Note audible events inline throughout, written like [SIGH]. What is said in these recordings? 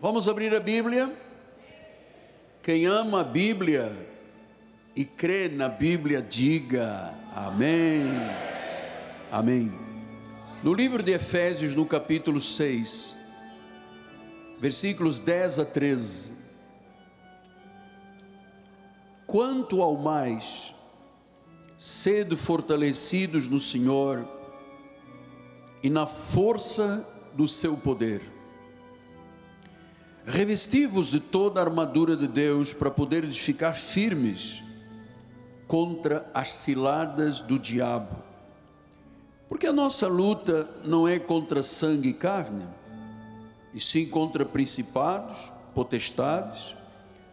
Vamos abrir a Bíblia? Quem ama a Bíblia e crê na Bíblia, diga amém. Amém. No livro de Efésios, no capítulo 6, versículos 10 a 13. Quanto ao mais, sede fortalecidos no Senhor e na força do seu poder Revesti-vos de toda a armadura de Deus para poderes ficar firmes contra as ciladas do diabo. Porque a nossa luta não é contra sangue e carne, e sim contra principados, potestades,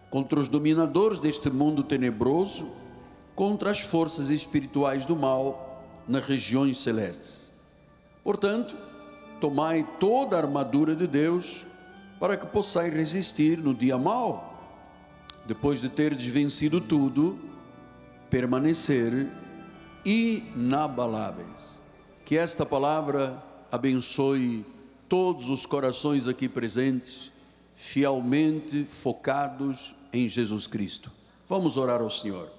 contra os dominadores deste mundo tenebroso, contra as forças espirituais do mal nas regiões celestes. Portanto, tomai toda a armadura de Deus para que possais resistir no dia mau. Depois de teres vencido tudo, permanecer inabaláveis. Que esta palavra abençoe todos os corações aqui presentes, fielmente focados em Jesus Cristo. Vamos orar ao Senhor.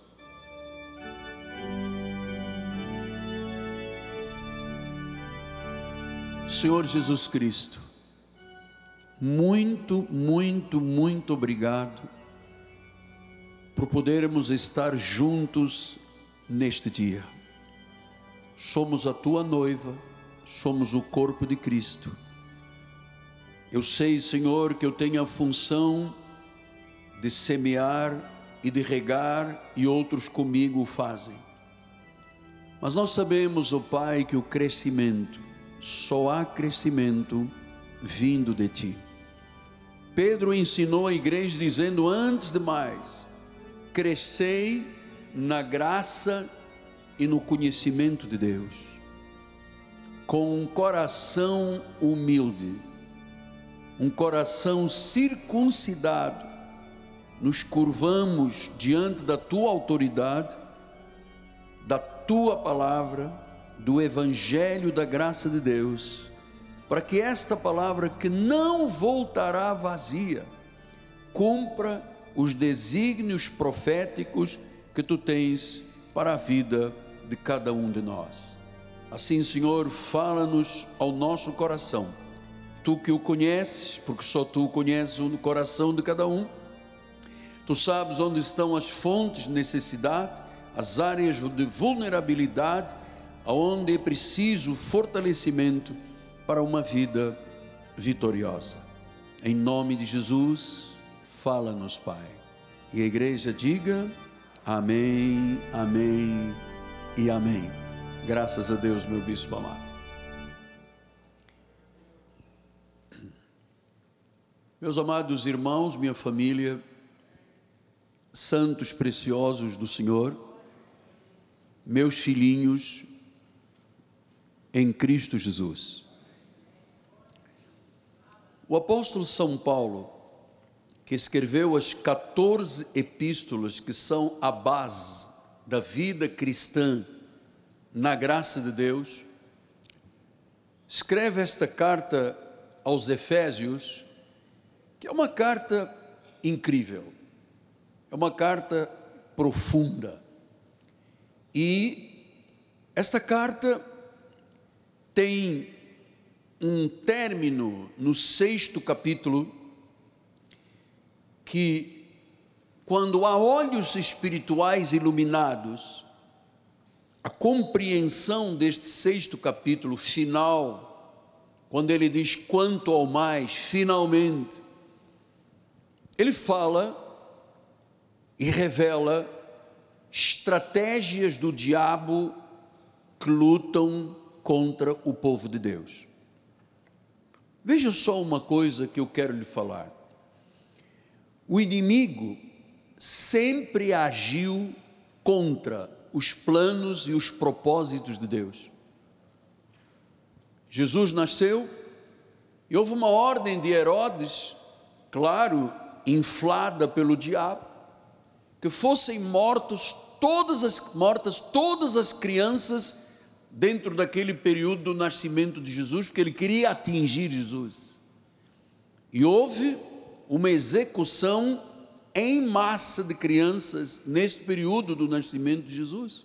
Senhor Jesus Cristo, muito, muito, muito obrigado por podermos estar juntos neste dia. Somos a tua noiva, somos o corpo de Cristo. Eu sei, Senhor, que eu tenho a função de semear e de regar e outros comigo o fazem. Mas nós sabemos, ó Pai, que o crescimento, só há crescimento vindo de Ti. Pedro ensinou a igreja dizendo: antes de mais, crescei na graça e no conhecimento de Deus, com um coração humilde, um coração circuncidado, nos curvamos diante da tua autoridade, da tua palavra, do evangelho da graça de Deus para que esta palavra que não voltará vazia, cumpra os desígnios proféticos que tu tens para a vida de cada um de nós. Assim, Senhor, fala-nos ao nosso coração. Tu que o conheces, porque só tu conheces o coração de cada um. Tu sabes onde estão as fontes de necessidade, as áreas de vulnerabilidade, aonde é preciso fortalecimento para uma vida vitoriosa. Em nome de Jesus, fala-nos, Pai. E a igreja diga: Amém, Amém e Amém. Graças a Deus, meu bispo amado. Meus amados irmãos, minha família, santos preciosos do Senhor, meus filhinhos em Cristo Jesus. O apóstolo São Paulo, que escreveu as 14 epístolas que são a base da vida cristã na graça de Deus, escreve esta carta aos Efésios, que é uma carta incrível, é uma carta profunda. E esta carta tem um término no sexto capítulo, que quando há olhos espirituais iluminados, a compreensão deste sexto capítulo final, quando ele diz quanto ao mais, finalmente, ele fala e revela estratégias do diabo que lutam contra o povo de Deus. Veja só uma coisa que eu quero lhe falar. O inimigo sempre agiu contra os planos e os propósitos de Deus. Jesus nasceu e houve uma ordem de Herodes, claro, inflada pelo diabo, que fossem mortos todas as mortas todas as crianças dentro daquele período do nascimento de Jesus, porque ele queria atingir Jesus. E houve uma execução em massa de crianças neste período do nascimento de Jesus.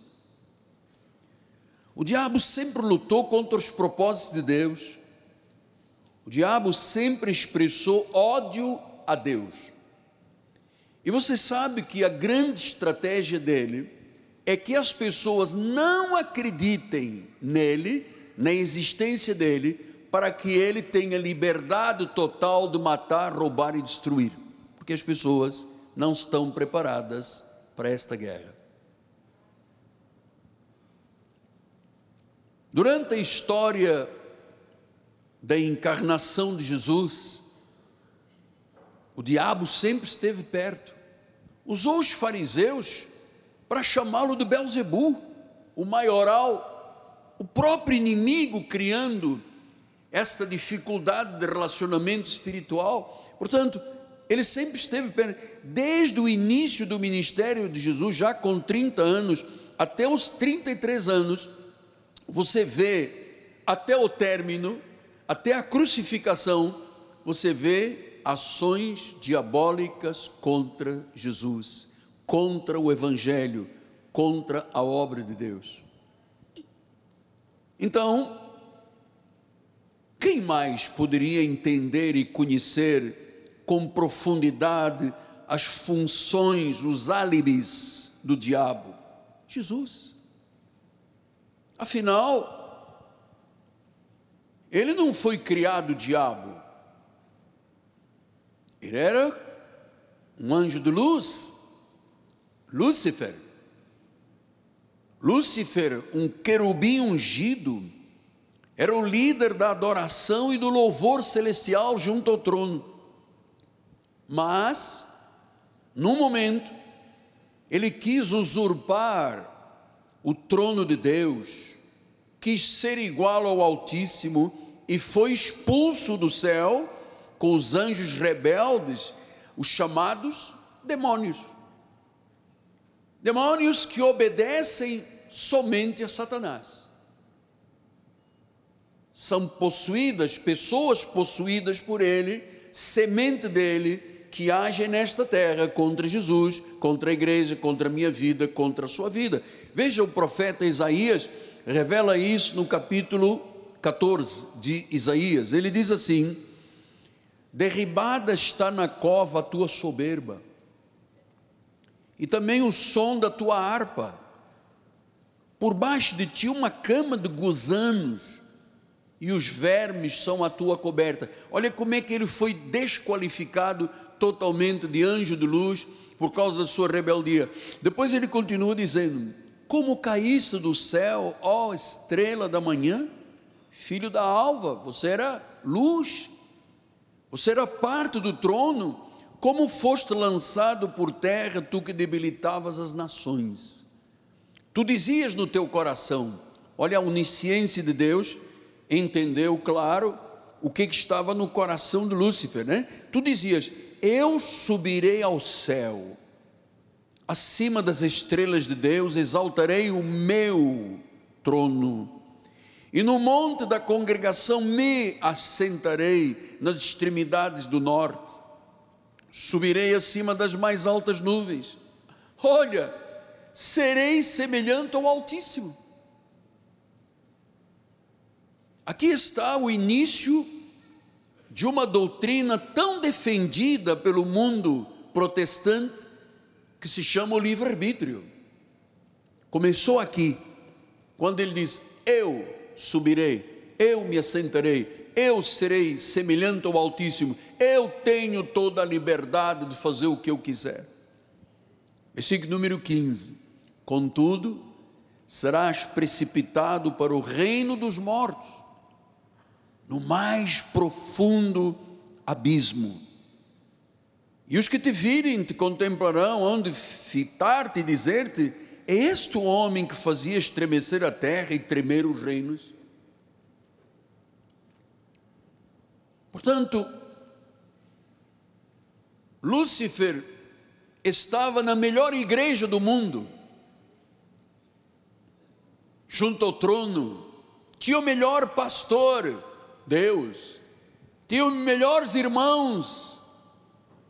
O diabo sempre lutou contra os propósitos de Deus. O diabo sempre expressou ódio a Deus. E você sabe que a grande estratégia dele é que as pessoas não acreditem nele, na existência dele, para que ele tenha liberdade total de matar, roubar e destruir. Porque as pessoas não estão preparadas para esta guerra. Durante a história da encarnação de Jesus, o diabo sempre esteve perto. Usou os fariseus para chamá-lo de Belzebu, o maioral, o próprio inimigo criando essa dificuldade de relacionamento espiritual. Portanto, ele sempre esteve desde o início do ministério de Jesus, já com 30 anos, até os 33 anos, você vê até o término, até a crucificação, você vê ações diabólicas contra Jesus, contra o Evangelho, contra a obra de Deus. Então, quem mais poderia entender e conhecer com profundidade as funções, os álibis do diabo? Jesus. Afinal, ele não foi criado diabo, ele era um anjo de luz, Lúcifer. Lúcifer, um querubim ungido, era o líder da adoração e do louvor celestial junto ao trono. Mas, num momento, ele quis usurpar o trono de Deus, quis ser igual ao Altíssimo e foi expulso do céu com os anjos rebeldes, os chamados demônios. Demônios que obedecem somente a Satanás. São possuídas, pessoas possuídas por ele, semente dele, que agem nesta terra contra Jesus, contra a igreja, contra a minha vida, contra a sua vida. Veja o profeta Isaías revela isso no capítulo 14 de Isaías. Ele diz assim: Derribada está na cova a tua soberba, e também o som da tua harpa. Por baixo de ti uma cama de gusanos, e os vermes são a tua coberta. Olha como é que ele foi desqualificado totalmente de anjo de luz por causa da sua rebeldia. Depois ele continua dizendo: como caísse do céu, ó estrela da manhã, filho da alva, você era luz, você era parte do trono, como foste lançado por terra, tu que debilitavas as nações. Tu dizias no teu coração, olha a onisciência de Deus, entendeu, claro, o que, que estava no coração de Lúcifer, né? Tu dizias, eu subirei ao céu, acima das estrelas de Deus, exaltarei o meu trono. E no monte da congregação me assentarei nas extremidades do norte. Subirei acima das mais altas nuvens. Olha, serei semelhante ao Altíssimo. Aqui está o início de uma doutrina tão defendida pelo mundo protestante que se chama o livre-arbítrio. Começou aqui, quando ele diz: Eu subirei, eu me assentarei, eu serei semelhante ao Altíssimo, eu tenho toda a liberdade de fazer o que eu quiser. Versículo número 15: Contudo, serás precipitado para o reino dos mortos, no mais profundo abismo e os que te virem te contemplarão, onde fitar-te e dizer-te: É este o homem que fazia estremecer a terra e tremer os reinos? Portanto, Lúcifer estava na melhor igreja do mundo, junto ao trono, tinha o melhor pastor, Deus, tinha os melhores irmãos,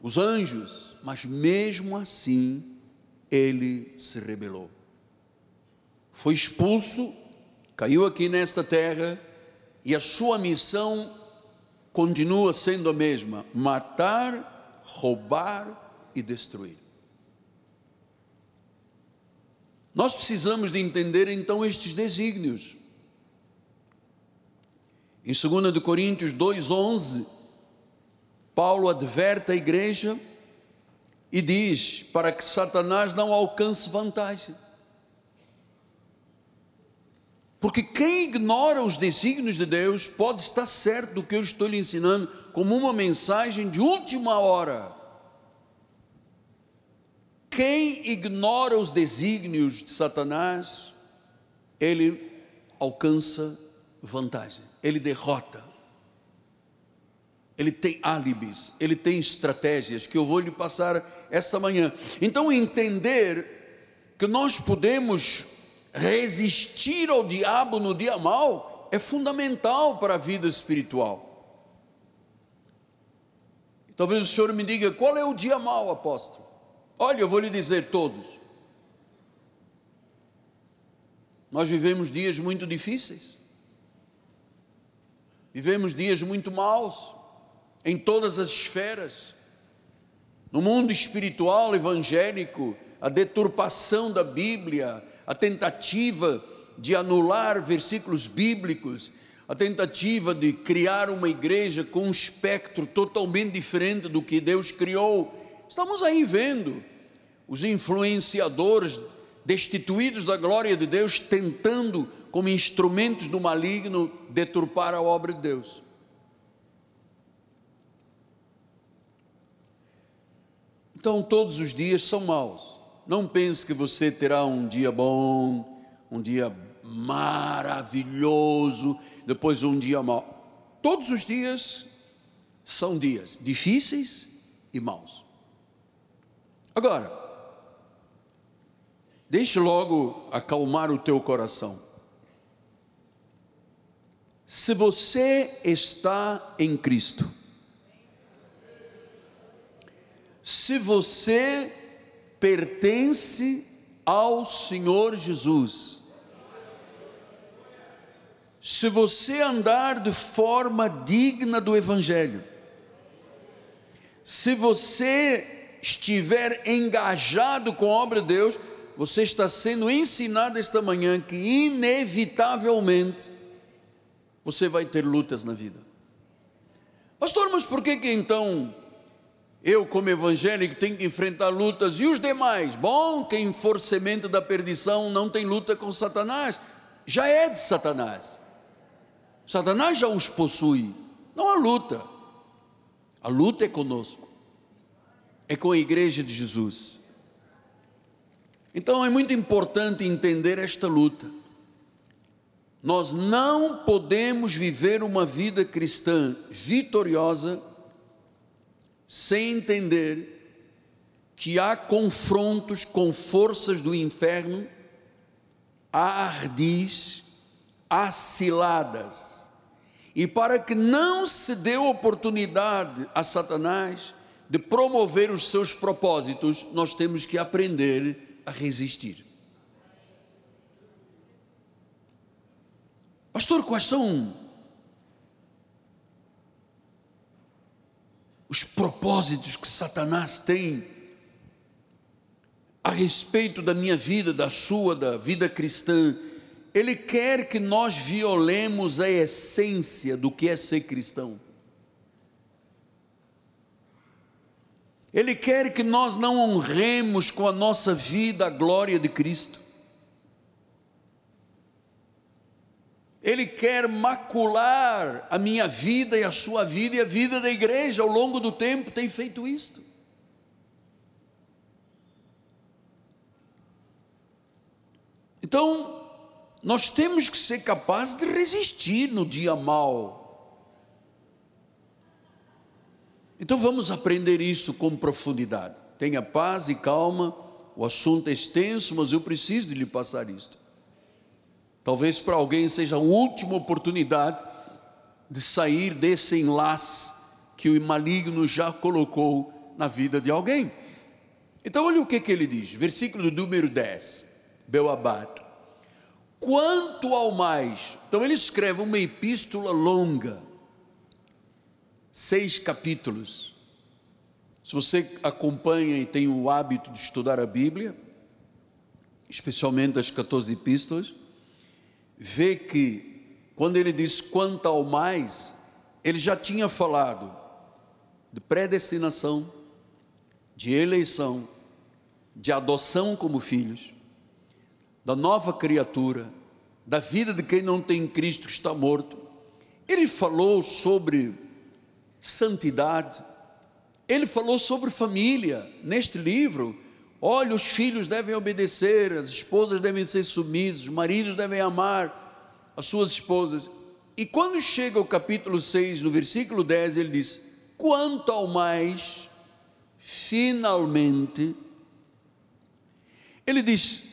os anjos, mas mesmo assim ele se rebelou. Foi expulso, caiu aqui nesta terra e a sua missão continua sendo a mesma: matar, roubar e destruir. Nós precisamos de entender então estes desígnios. Em 2 Coríntios 2,11, Paulo adverte a igreja e diz para que Satanás não alcance vantagem. Porque quem ignora os desígnios de Deus pode estar certo do que eu estou lhe ensinando como uma mensagem de última hora. Quem ignora os desígnios de Satanás, ele alcança vantagem, ele derrota. Ele tem álibis, ele tem estratégias que eu vou lhe passar esta manhã. Então, entender que nós podemos resistir ao diabo no dia mal é fundamental para a vida espiritual. Talvez o senhor me diga qual é o dia mal, apóstolo. Olha, eu vou lhe dizer todos. Nós vivemos dias muito difíceis, vivemos dias muito maus, em todas as esferas. No mundo espiritual evangélico, a deturpação da Bíblia, a tentativa de anular versículos bíblicos, a tentativa de criar uma igreja com um espectro totalmente diferente do que Deus criou. Estamos aí vendo os influenciadores destituídos da glória de Deus tentando, como instrumentos do maligno, deturpar a obra de Deus. Então, todos os dias são maus. Não pense que você terá um dia bom, um dia maravilhoso, depois um dia mau. Todos os dias são dias difíceis e maus. Agora, deixe logo acalmar o teu coração. Se você está em Cristo, se você pertence ao Senhor Jesus. Se você andar de forma digna do Evangelho, se você estiver engajado com a obra de Deus, você está sendo ensinado esta manhã que, inevitavelmente, você vai ter lutas na vida. Pastor, mas por que que então eu, como evangélico, tenho que enfrentar lutas e os demais. Bom, quem for semente da perdição não tem luta com Satanás, já é de Satanás. Satanás já os possui. Não há luta. A luta é conosco, é com a igreja de Jesus. Então é muito importante entender esta luta. Nós não podemos viver uma vida cristã vitoriosa sem entender que há confrontos com forças do inferno, há ardis, há ciladas. E para que não se dê oportunidade a Satanás de promover os seus propósitos, nós temos que aprender a resistir. Pastor, quais são os propósitos que Satanás tem a respeito da minha vida, da sua, da vida cristã. Ele quer que nós violemos a essência do que é ser cristão. Ele quer que nós não honremos com a nossa vida a glória de Cristo. Ele quer macular a minha vida e a sua vida e a vida da igreja ao longo do tempo tem feito isto. Então, nós temos que ser capazes de resistir no dia mau. Então vamos aprender isso com profundidade. Tenha paz e calma. O assunto é extenso, mas eu preciso de lhe passar isto. Talvez para alguém seja a última oportunidade de sair desse enlace que o maligno já colocou na vida de alguém. Então, olha o que, que ele diz, versículo número 10, Beoabato. Quanto ao mais, então ele escreve uma epístola longa, seis capítulos. Se você acompanha e tem o hábito de estudar a Bíblia, especialmente as 14 epístolas, vê que quando ele diz quanto ao mais, ele já tinha falado de predestinação, de eleição, de adoção como filhos, da nova criatura, da vida de quem não tem Cristo que está morto. Ele falou sobre santidade, ele falou sobre família neste livro. Olha, os filhos devem obedecer, as esposas devem ser submissas, os maridos devem amar as suas esposas. E quando chega o capítulo 6, no versículo 10, ele diz: Quanto ao mais, finalmente, ele diz: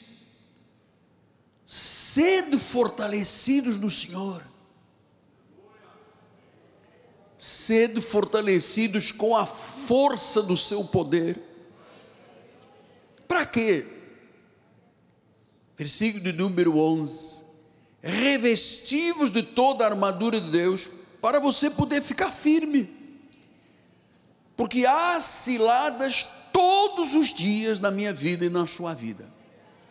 sede fortalecidos no Senhor, sede fortalecidos com a força do seu poder. Para quê? Versículo de número 11: revestivos de toda a armadura de Deus, para você poder ficar firme, porque há ciladas todos os dias na minha vida e na sua vida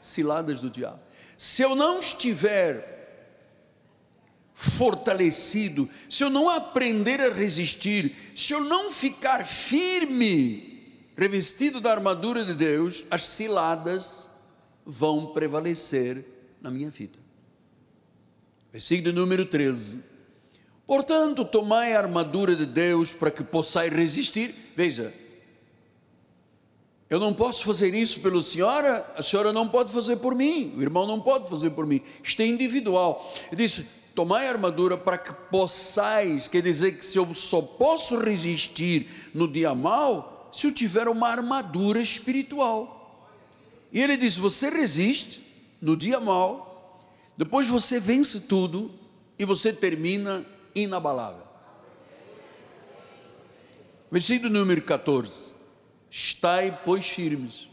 ciladas do diabo. Se eu não estiver fortalecido, se eu não aprender a resistir, se eu não ficar firme, revestido da armadura de Deus, as ciladas vão prevalecer na minha vida. Versículo número 13. Portanto, tomai a armadura de Deus para que possais resistir. Veja, eu não posso fazer isso pela senhora, a senhora não pode fazer por mim, o irmão não pode fazer por mim. Isto é individual. Ele disse: tomai a armadura para que possais, quer dizer que se eu só posso resistir no dia mal, se eu tiver uma armadura espiritual. E ele diz: você resiste no dia mal, depois você vence tudo e você termina inabalável. Versículo número 14. Estai, pois, firmes,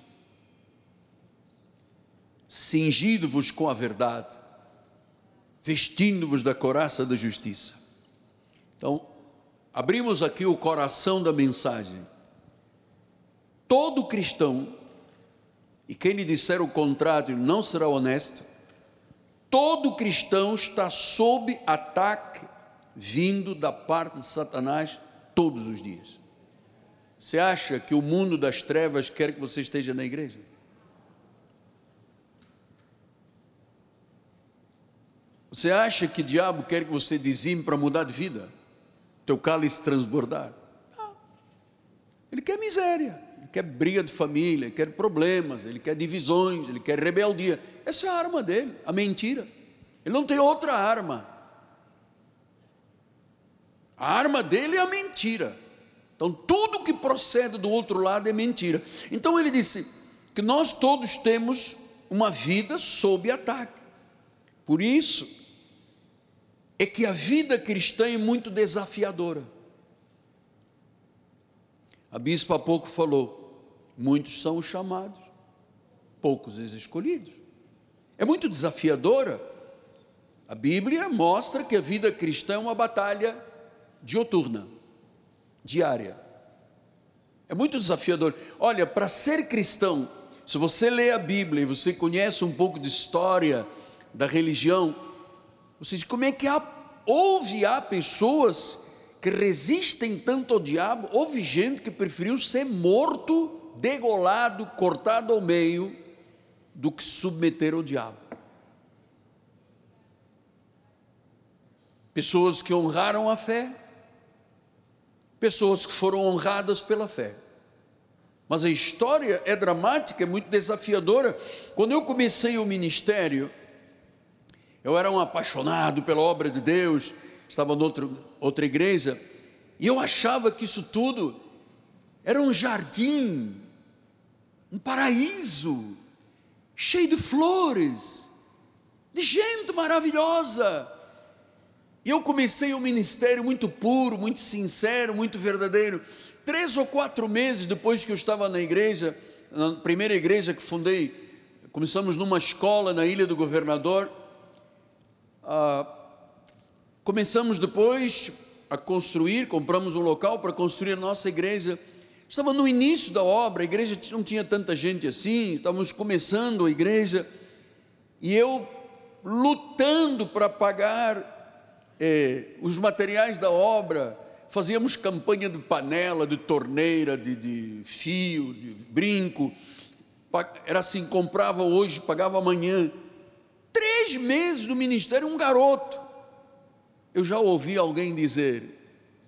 cingido-vos com a verdade, vestindo-vos da coraça da justiça. Então, abrimos aqui o coração da mensagem. Todo cristão, e quem lhe disser o contrário não será honesto, todo cristão está sob ataque vindo da parte de Satanás todos os dias. Você acha que o mundo das trevas quer que você esteja na igreja? Você acha que o diabo quer que você dizime para mudar de vida? Teu cálice transbordar? Não. Ele quer miséria, ele quer briga de família, ele quer problemas, ele quer divisões, ele quer rebeldia. Essa é a arma dele, a mentira. Ele não tem outra arma. A arma dele é a mentira. Então, tudo que procede do outro lado é mentira. Então, ele disse que nós todos temos uma vida sob ataque. Por isso, é que a vida cristã é muito desafiadora. A bispa há pouco falou: muitos são os chamados, poucos os escolhidos. É muito desafiadora. A Bíblia mostra que a vida cristã é uma batalha dioturna diária. É muito desafiador. Olha, para ser cristão, se você lê a Bíblia e você conhece um pouco de história da religião, você diz, como é que há, houve há pessoas que resistem tanto ao diabo? Houve gente que preferiu ser morto, degolado, cortado ao meio, do que submeter ao diabo. Pessoas que honraram a fé, pessoas que foram honradas pela fé. Mas a história é dramática, é muito desafiadora. Quando eu comecei o ministério, eu era um apaixonado pela obra de Deus, estava em outra, outra igreja, e eu achava que isso tudo era um jardim, um paraíso, cheio de flores, de gente maravilhosa. E eu comecei um ministério muito puro, muito sincero, muito verdadeiro. Três ou quatro meses depois que eu estava na igreja, na primeira igreja que fundei, começamos numa escola na Ilha do Governador. Ah, começamos depois a construir, compramos um local para construir a nossa igreja. Estava no início da obra, a igreja não tinha tanta gente assim, estávamos começando a igreja, e eu lutando para pagar eh, os materiais da obra, fazíamos campanha de panela, de torneira, de, de fio, de brinco. Era assim: comprava hoje, pagava amanhã. Três meses no ministério, um garoto. Eu já ouvi alguém dizer: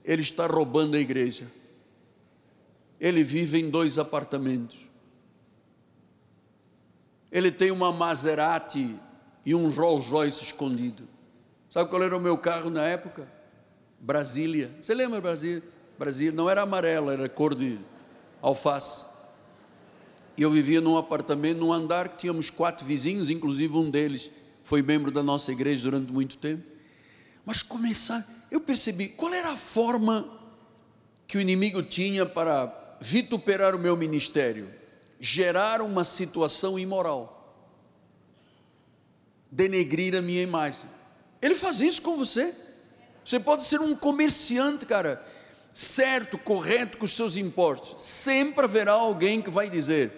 ele está roubando a igreja. Ele vive em dois apartamentos. Ele tem uma Maserati e um Rolls Royce escondido. Sabe qual era o meu carro na época? Brasília. Você lembra Brasília? Brasília não era amarela, era cor de alface. E eu vivia num apartamento, num andar que tínhamos quatro vizinhos, inclusive um deles foi membro da nossa igreja durante muito tempo. Mas começar, eu percebi qual era a forma que o inimigo tinha para vituperar o meu ministério, gerar uma situação imoral, denegrir a minha imagem. Ele faz isso com você. Você pode ser um comerciante, cara, certo, correto com os seus impostos. Sempre haverá alguém que vai dizer: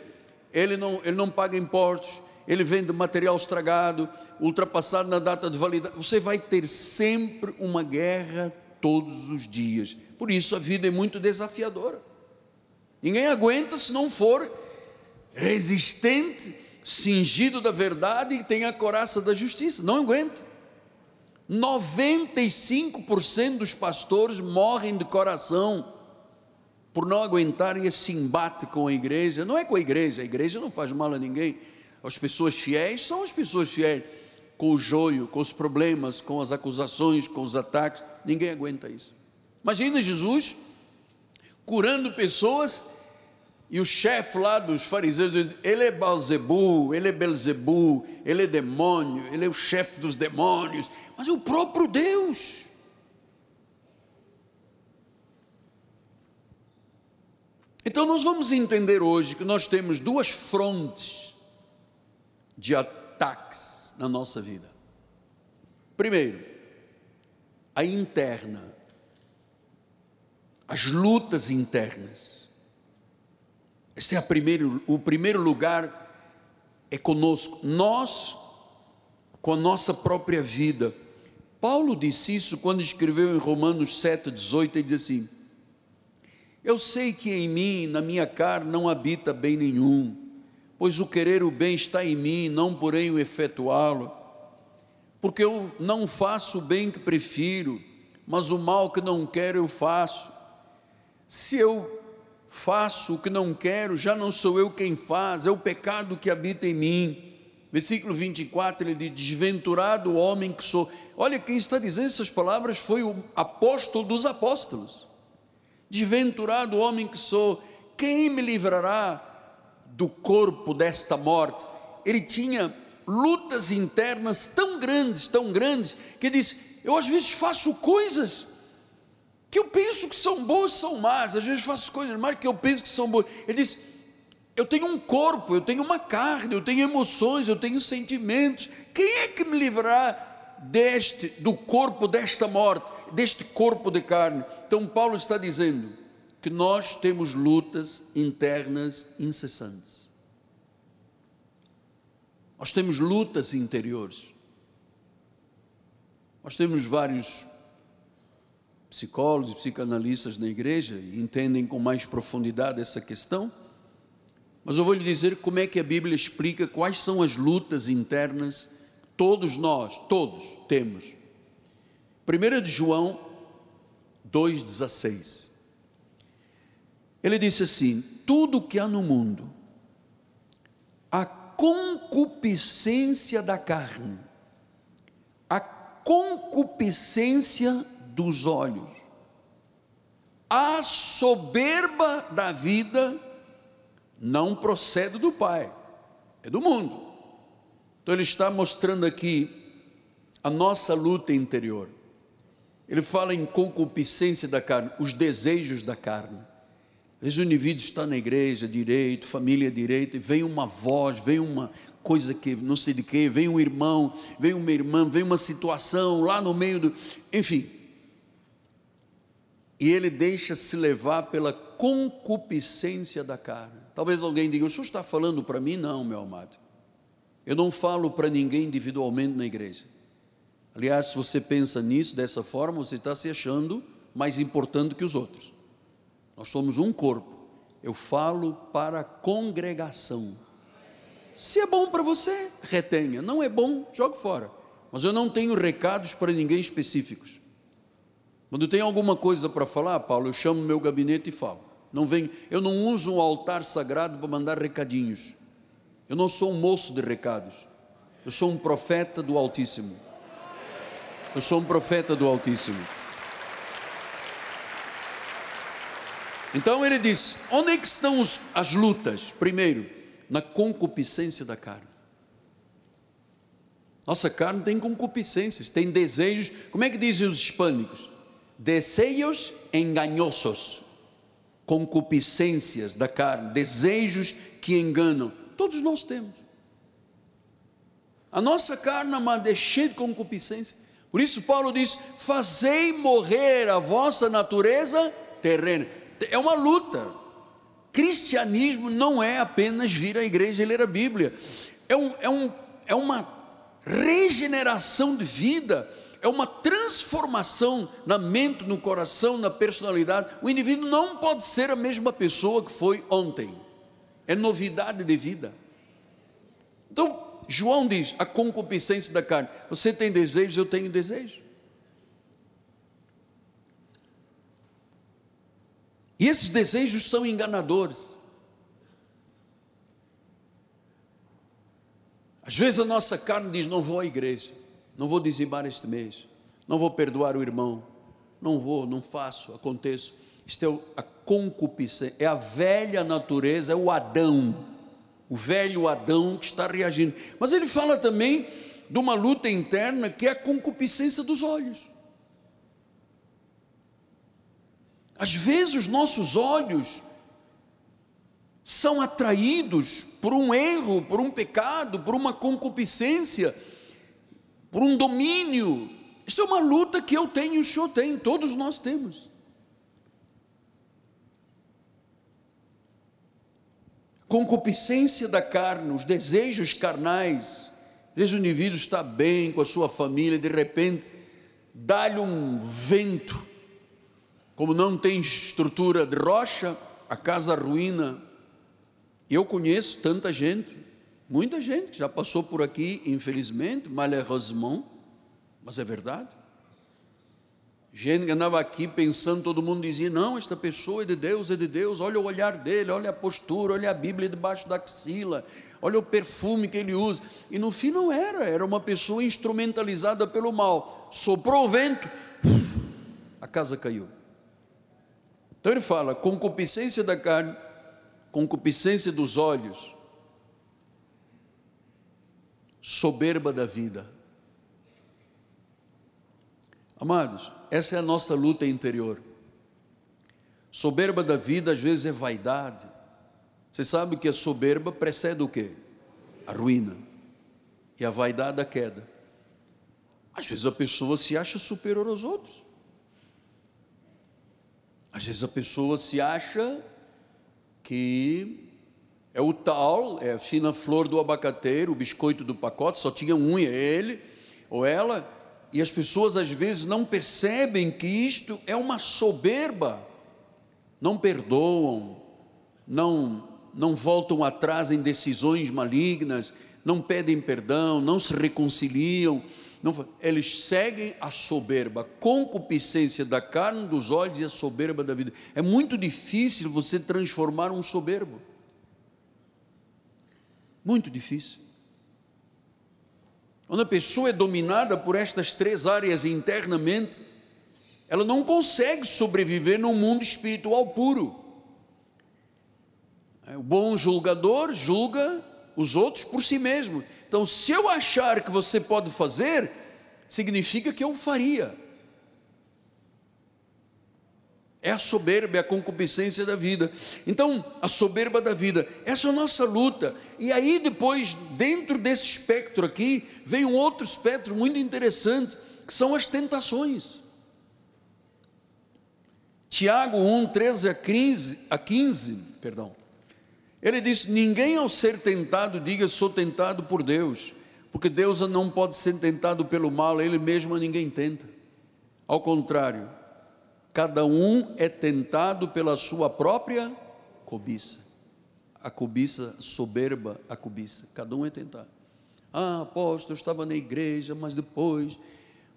ele não, ele não paga impostos, ele vende material estragado, ultrapassado na data de validade. Você vai ter sempre uma guerra todos os dias. Por isso a vida é muito desafiadora. Ninguém aguenta se não for resistente, cingido da verdade e tem a coraça da justiça. Não aguenta. 95% dos pastores morrem de coração por não aguentarem esse embate com a igreja. Não é com a igreja, a igreja não faz mal a ninguém. As pessoas fiéis são as pessoas fiéis, com o joio, com os problemas, com as acusações, com os ataques. Ninguém aguenta isso. Imagina Jesus curando pessoas e o chefe lá dos fariseus, ele é Balzebu, ele é Belzebu, ele é demônio, ele é o chefe dos demônios, mas é o próprio Deus. Então nós vamos entender hoje que nós temos duas frontes de ataques na nossa vida. Primeiro, a interna, as lutas internas. Esse é primeiro, o primeiro lugar é conosco. Nós, com a nossa própria vida. Paulo disse isso quando escreveu em Romanos 7, 18, ele diz assim: Eu sei que em mim, na minha carne, não habita bem nenhum, pois o querer o bem está em mim, não porém o efetuá-lo. Porque eu não faço o bem que prefiro, mas o mal que não quero eu faço. Se eu faço o que não quero, já não sou eu quem faz, é o pecado que habita em mim. Versículo 24, ele diz: Desventurado o homem que sou. Olha, quem está dizendo essas palavras foi o apóstolo dos apóstolos. Desventurado o homem que sou, quem me livrará do corpo desta morte? Ele tinha lutas internas tão grandes, tão grandes, que disse: Eu às vezes faço coisas que eu penso que são boas, são más. Às vezes faço coisas más que eu penso que são boas. Ele diz: Eu tenho um corpo, eu tenho uma carne, eu tenho emoções, eu tenho sentimentos. Quem é que me livrará deste, do corpo desta morte, deste corpo de carne? Então, Paulo está dizendo que nós temos lutas internas incessantes. Nós temos lutas interiores. Nós temos vários psicólogos e psicanalistas na igreja e entendem com mais profundidade essa questão. Mas eu vou lhe dizer como é que a Bíblia explica quais são as lutas internas todos nós, todos temos. 1 de João 2,16. Ele disse assim: tudo que há no mundo, a concupiscência da carne, a concupiscência dos olhos. A soberba da vida não procede do Pai, é do mundo. Então ele está mostrando aqui a nossa luta interior. Ele fala em concupiscência da carne, os desejos da carne. Às vezes o indivíduo está na igreja, direito, família direito, e vem uma voz, vem uma coisa que não sei de que, vem um irmão, vem uma irmã, vem uma situação lá no meio do. Enfim. E ele deixa se levar pela concupiscência da carne. Talvez alguém diga: o senhor está falando para mim? Não, meu amado. Eu não falo para ninguém individualmente na igreja. Aliás, se você pensa nisso dessa forma, você está se achando mais importante que os outros. Nós somos um corpo. Eu falo para a congregação. Se é bom para você, retenha. Não é bom, jogue fora. Mas eu não tenho recados para ninguém específicos. Quando tem alguma coisa para falar, Paulo, eu chamo meu gabinete e falo. Não vem, eu não uso um altar sagrado para mandar recadinhos. Eu não sou um moço de recados. Eu sou um profeta do Altíssimo. Eu sou um profeta do Altíssimo. Então ele diz: onde é que estão os, as lutas? Primeiro, na concupiscência da carne. Nossa carne tem concupiscências, tem desejos. Como é que dizem os hispânicos? Desejos enganhosos, concupiscências da carne, desejos que enganam. Todos nós temos. A nossa carne, amada, é cheia de concupiscência. Por isso, Paulo diz: Fazei morrer a vossa natureza terrena é uma luta. Cristianismo não é apenas vir à igreja e ler a Bíblia, é, um, é, um, é uma regeneração de vida, é uma transformação na mente, no coração, na personalidade. O indivíduo não pode ser a mesma pessoa que foi ontem, é novidade de vida. Então, João diz: a concupiscência da carne. Você tem desejos, eu tenho desejos. E esses desejos são enganadores. Às vezes a nossa carne diz: não vou à igreja, não vou dizimar este mês, não vou perdoar o irmão, não vou, não faço, aconteço. Isto é a concupiscência, é a velha natureza, é o Adão, o velho Adão que está reagindo. Mas ele fala também de uma luta interna que é a concupiscência dos olhos. Às vezes os nossos olhos são atraídos por um erro, por um pecado, por uma concupiscência, por um domínio. Isso é uma luta que eu tenho e o senhor tem, todos nós temos. Concupiscência da carne, os desejos carnais. Às vezes o indivíduo está bem com a sua família, de repente dá-lhe um vento como não tem estrutura de rocha, a casa ruína. Eu conheço tanta gente, muita gente já passou por aqui, infelizmente, malheureusement, mas é verdade. Gente que andava aqui pensando, todo mundo dizia: não, esta pessoa é de Deus, é de Deus, olha o olhar dele, olha a postura, olha a Bíblia debaixo da axila, olha o perfume que ele usa. E no fim não era, era uma pessoa instrumentalizada pelo mal. Soprou o vento, a casa caiu. Então ele fala: concupiscência da carne, concupiscência dos olhos, soberba da vida. Amados, essa é a nossa luta interior. Soberba da vida às vezes é vaidade. Você sabe que a soberba precede o quê? A ruína. E a vaidade a queda. Às vezes a pessoa se acha superior aos outros. Às vezes a pessoa se acha que é o tal, é a fina flor do abacateiro, o biscoito do pacote, só tinha um é ele ou ela, e as pessoas às vezes não percebem que isto é uma soberba, não perdoam, não não voltam atrás em decisões malignas, não pedem perdão, não se reconciliam, não, eles seguem a soberba, a concupiscência da carne, dos olhos e a soberba da vida. É muito difícil você transformar um soberbo. Muito difícil. Quando a pessoa é dominada por estas três áreas internamente, ela não consegue sobreviver num mundo espiritual puro. É, o bom julgador julga os outros por si mesmo. Então, se eu achar que você pode fazer, significa que eu faria. É a soberba, é a concupiscência da vida. Então, a soberba da vida, essa é a nossa luta. E aí, depois, dentro desse espectro aqui, vem um outro espectro muito interessante, que são as tentações. Tiago 1, 13 a 15, a 15 perdão. Ele diz: Ninguém ao ser tentado diga sou tentado por Deus, porque Deus não pode ser tentado pelo mal, Ele mesmo ninguém tenta. Ao contrário, cada um é tentado pela sua própria cobiça. A cobiça soberba, a cobiça, cada um é tentado. Ah, apóstolo, eu estava na igreja, mas depois o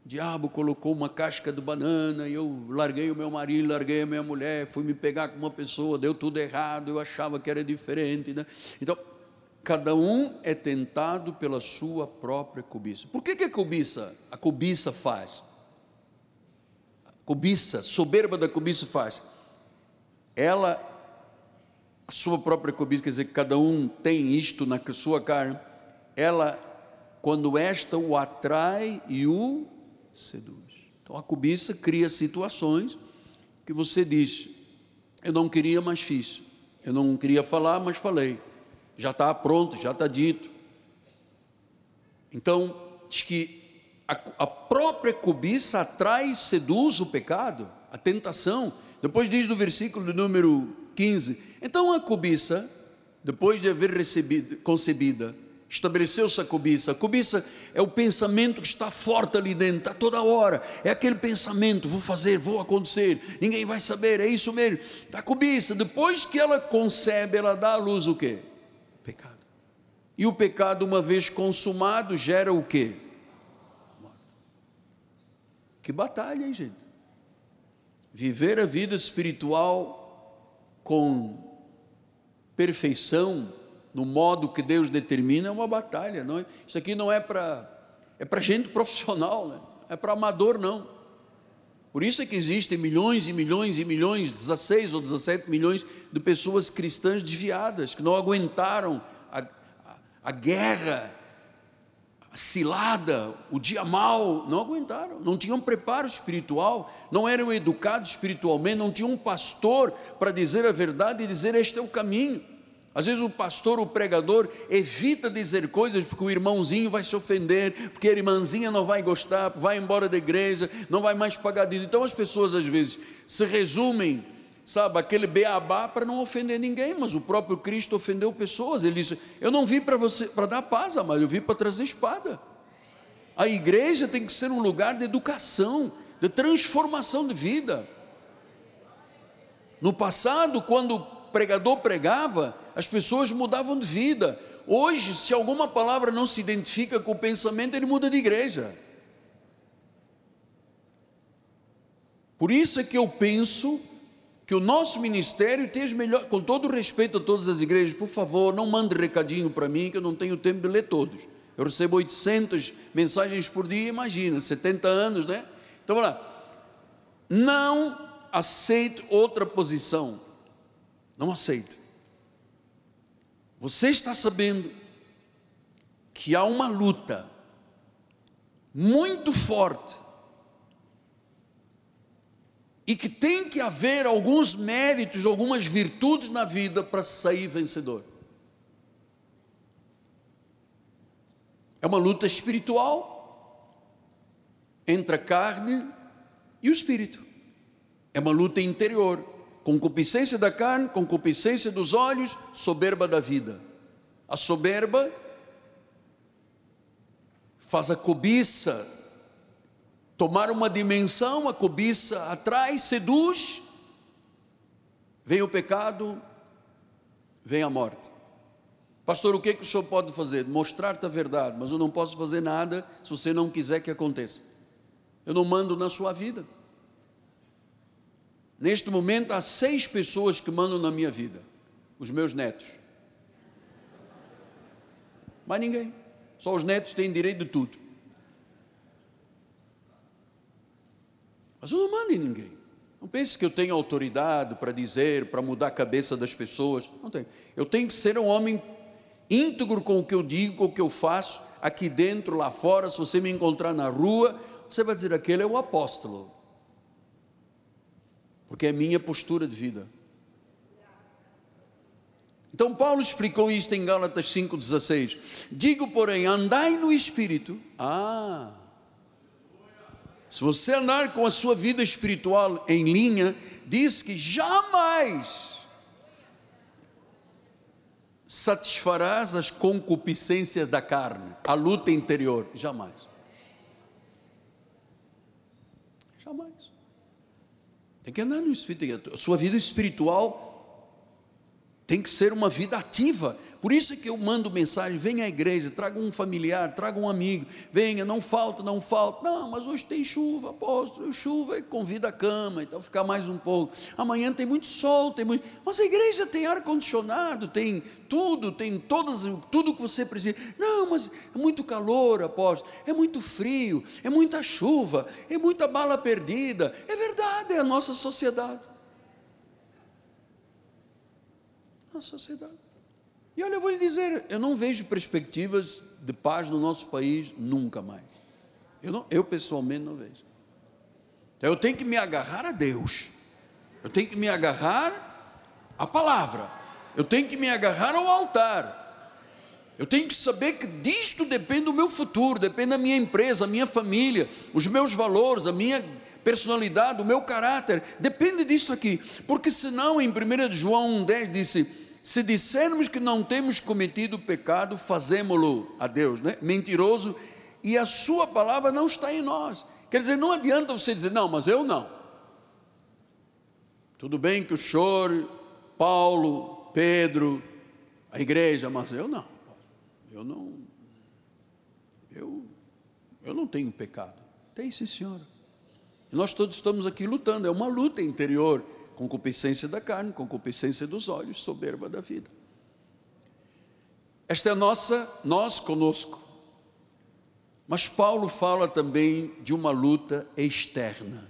diabo colocou uma casca de banana e eu larguei o meu marido, larguei a minha mulher, fui me pegar com uma pessoa, deu tudo errado, eu achava que era diferente. Né? Então, cada um é tentado pela sua própria cobiça. Por que, que a cobiça, a cobiça faz? cobiça, soberba da cobiça faz? Ela, a sua própria cobiça, quer dizer, cada um tem isto na sua carne, ela, quando esta o atrai e o seduz. Então a cobiça cria situações que você diz: eu não queria, mas fiz. Eu não queria falar, mas falei. Já está pronto, já está dito. Então, diz que a, a própria cobiça atrai e seduz o pecado, a tentação. Depois diz no versículo número 15: então a cobiça, depois de haver recebido, concebida, estabeleceu-se a cobiça. A cobiça é o pensamento que está forte ali dentro, está toda hora. É aquele pensamento: vou fazer, vou acontecer, ninguém vai saber, é isso mesmo. A cobiça, depois que ela concebe, ela dá à luz o quê? O pecado. E o pecado, uma vez consumado, gera o quê? Que batalha, hein, gente? Viver a vida espiritual com perfeição, no modo que Deus determina, é uma batalha. Não é? Isso aqui não é para é para gente profissional, né? é para amador, não. Por isso é que existem milhões e milhões e milhões, 16 ou 17 milhões de pessoas cristãs desviadas, que não aguentaram a, a, a guerra cilada, o dia mal, não aguentaram, não tinham preparo espiritual, não eram educados espiritualmente, não tinham um pastor para dizer a verdade e dizer este é o caminho. Às vezes o pastor, o pregador, evita dizer coisas porque o irmãozinho vai se ofender, porque a irmãzinha não vai gostar, vai embora da igreja, não vai mais pagar dízimo. Então as pessoas às vezes se resumem sabe, aquele beabá para não ofender ninguém, mas o próprio Cristo ofendeu pessoas. Ele disse: Eu não vim para você para dar paz, mas eu vim para trazer espada. A igreja tem que ser um lugar de educação, de transformação de vida. No passado, quando o pregador pregava, as pessoas mudavam de vida. Hoje, se alguma palavra não se identifica com o pensamento, ele muda de igreja. Por isso é que eu penso que o nosso ministério esteja melhor, com todo respeito a todas as igrejas, por favor, não mande recadinho para mim, que eu não tenho tempo de ler todos. Eu recebo 800 mensagens por dia, imagina, 70 anos, né? Então, vamos lá. Não aceite outra posição. Não aceite. Você está sabendo que há uma luta muito forte e que tem que haver alguns méritos, algumas virtudes na vida para sair vencedor. É uma luta espiritual entre a carne e o espírito. É uma luta interior, concupiscência da carne, concupiscência dos olhos, soberba da vida. A soberba faz a cobiça tomar uma dimensão, a cobiça atrai, seduz, vem o pecado, vem a morte. Pastor, o que, que o senhor pode fazer? Mostrar-te a verdade, mas eu não posso fazer nada se você não quiser que aconteça. Eu não mando na sua vida. Neste momento há seis pessoas que mandam na minha vida, os meus netos. Mas ninguém. Só os netos têm direito de tudo. Mas eu não mando em ninguém. Não pense que eu tenho autoridade para dizer, para mudar a cabeça das pessoas. Não tenho. Eu tenho que ser um homem íntegro com o que eu digo, com o que eu faço, aqui dentro, lá fora. Se você me encontrar na rua, você vai dizer: aquele é o apóstolo. porque é minha postura de vida. Então Paulo explicou isto em Gálatas 5,16. Digo, porém, andai no Espírito. Ah! Se você andar com a sua vida espiritual em linha, diz que jamais satisfarás as concupiscências da carne, a luta interior. Jamais. Jamais. Tem que andar no Espírito. A sua vida espiritual tem que ser uma vida ativa. Por isso é que eu mando mensagem: venha à igreja, traga um familiar, traga um amigo, venha, não falta, não falta. Não, mas hoje tem chuva, apóstolo, chuva, convida a cama, então ficar mais um pouco. Amanhã tem muito sol, tem muito. Mas a igreja tem ar-condicionado, tem tudo, tem todas, tudo que você precisa. Não, mas é muito calor, apóstolo, é muito frio, é muita chuva, é muita bala perdida. É verdade, é a nossa sociedade. na sociedade. E olha, eu vou lhe dizer, eu não vejo perspectivas de paz no nosso país nunca mais. Eu, não, eu pessoalmente não vejo. Então eu tenho que me agarrar a Deus. Eu tenho que me agarrar à palavra. Eu tenho que me agarrar ao altar. Eu tenho que saber que disto depende o meu futuro, depende da minha empresa, a minha família, os meus valores, a minha personalidade, o meu caráter. Depende disso aqui. Porque senão, em 1 João 1,10 disse se dissermos que não temos cometido pecado, fazemos-lo a Deus, né? mentiroso, e a sua palavra não está em nós. Quer dizer, não adianta você dizer, não, mas eu não. Tudo bem que o chore, Paulo, Pedro, a igreja, mas eu não. Eu não. Eu, eu não tenho pecado. Tem sim, senhora. E nós todos estamos aqui lutando, é uma luta interior concupiscência da carne, concupiscência dos olhos, soberba da vida. Esta é a nossa, nós conosco. Mas Paulo fala também de uma luta externa.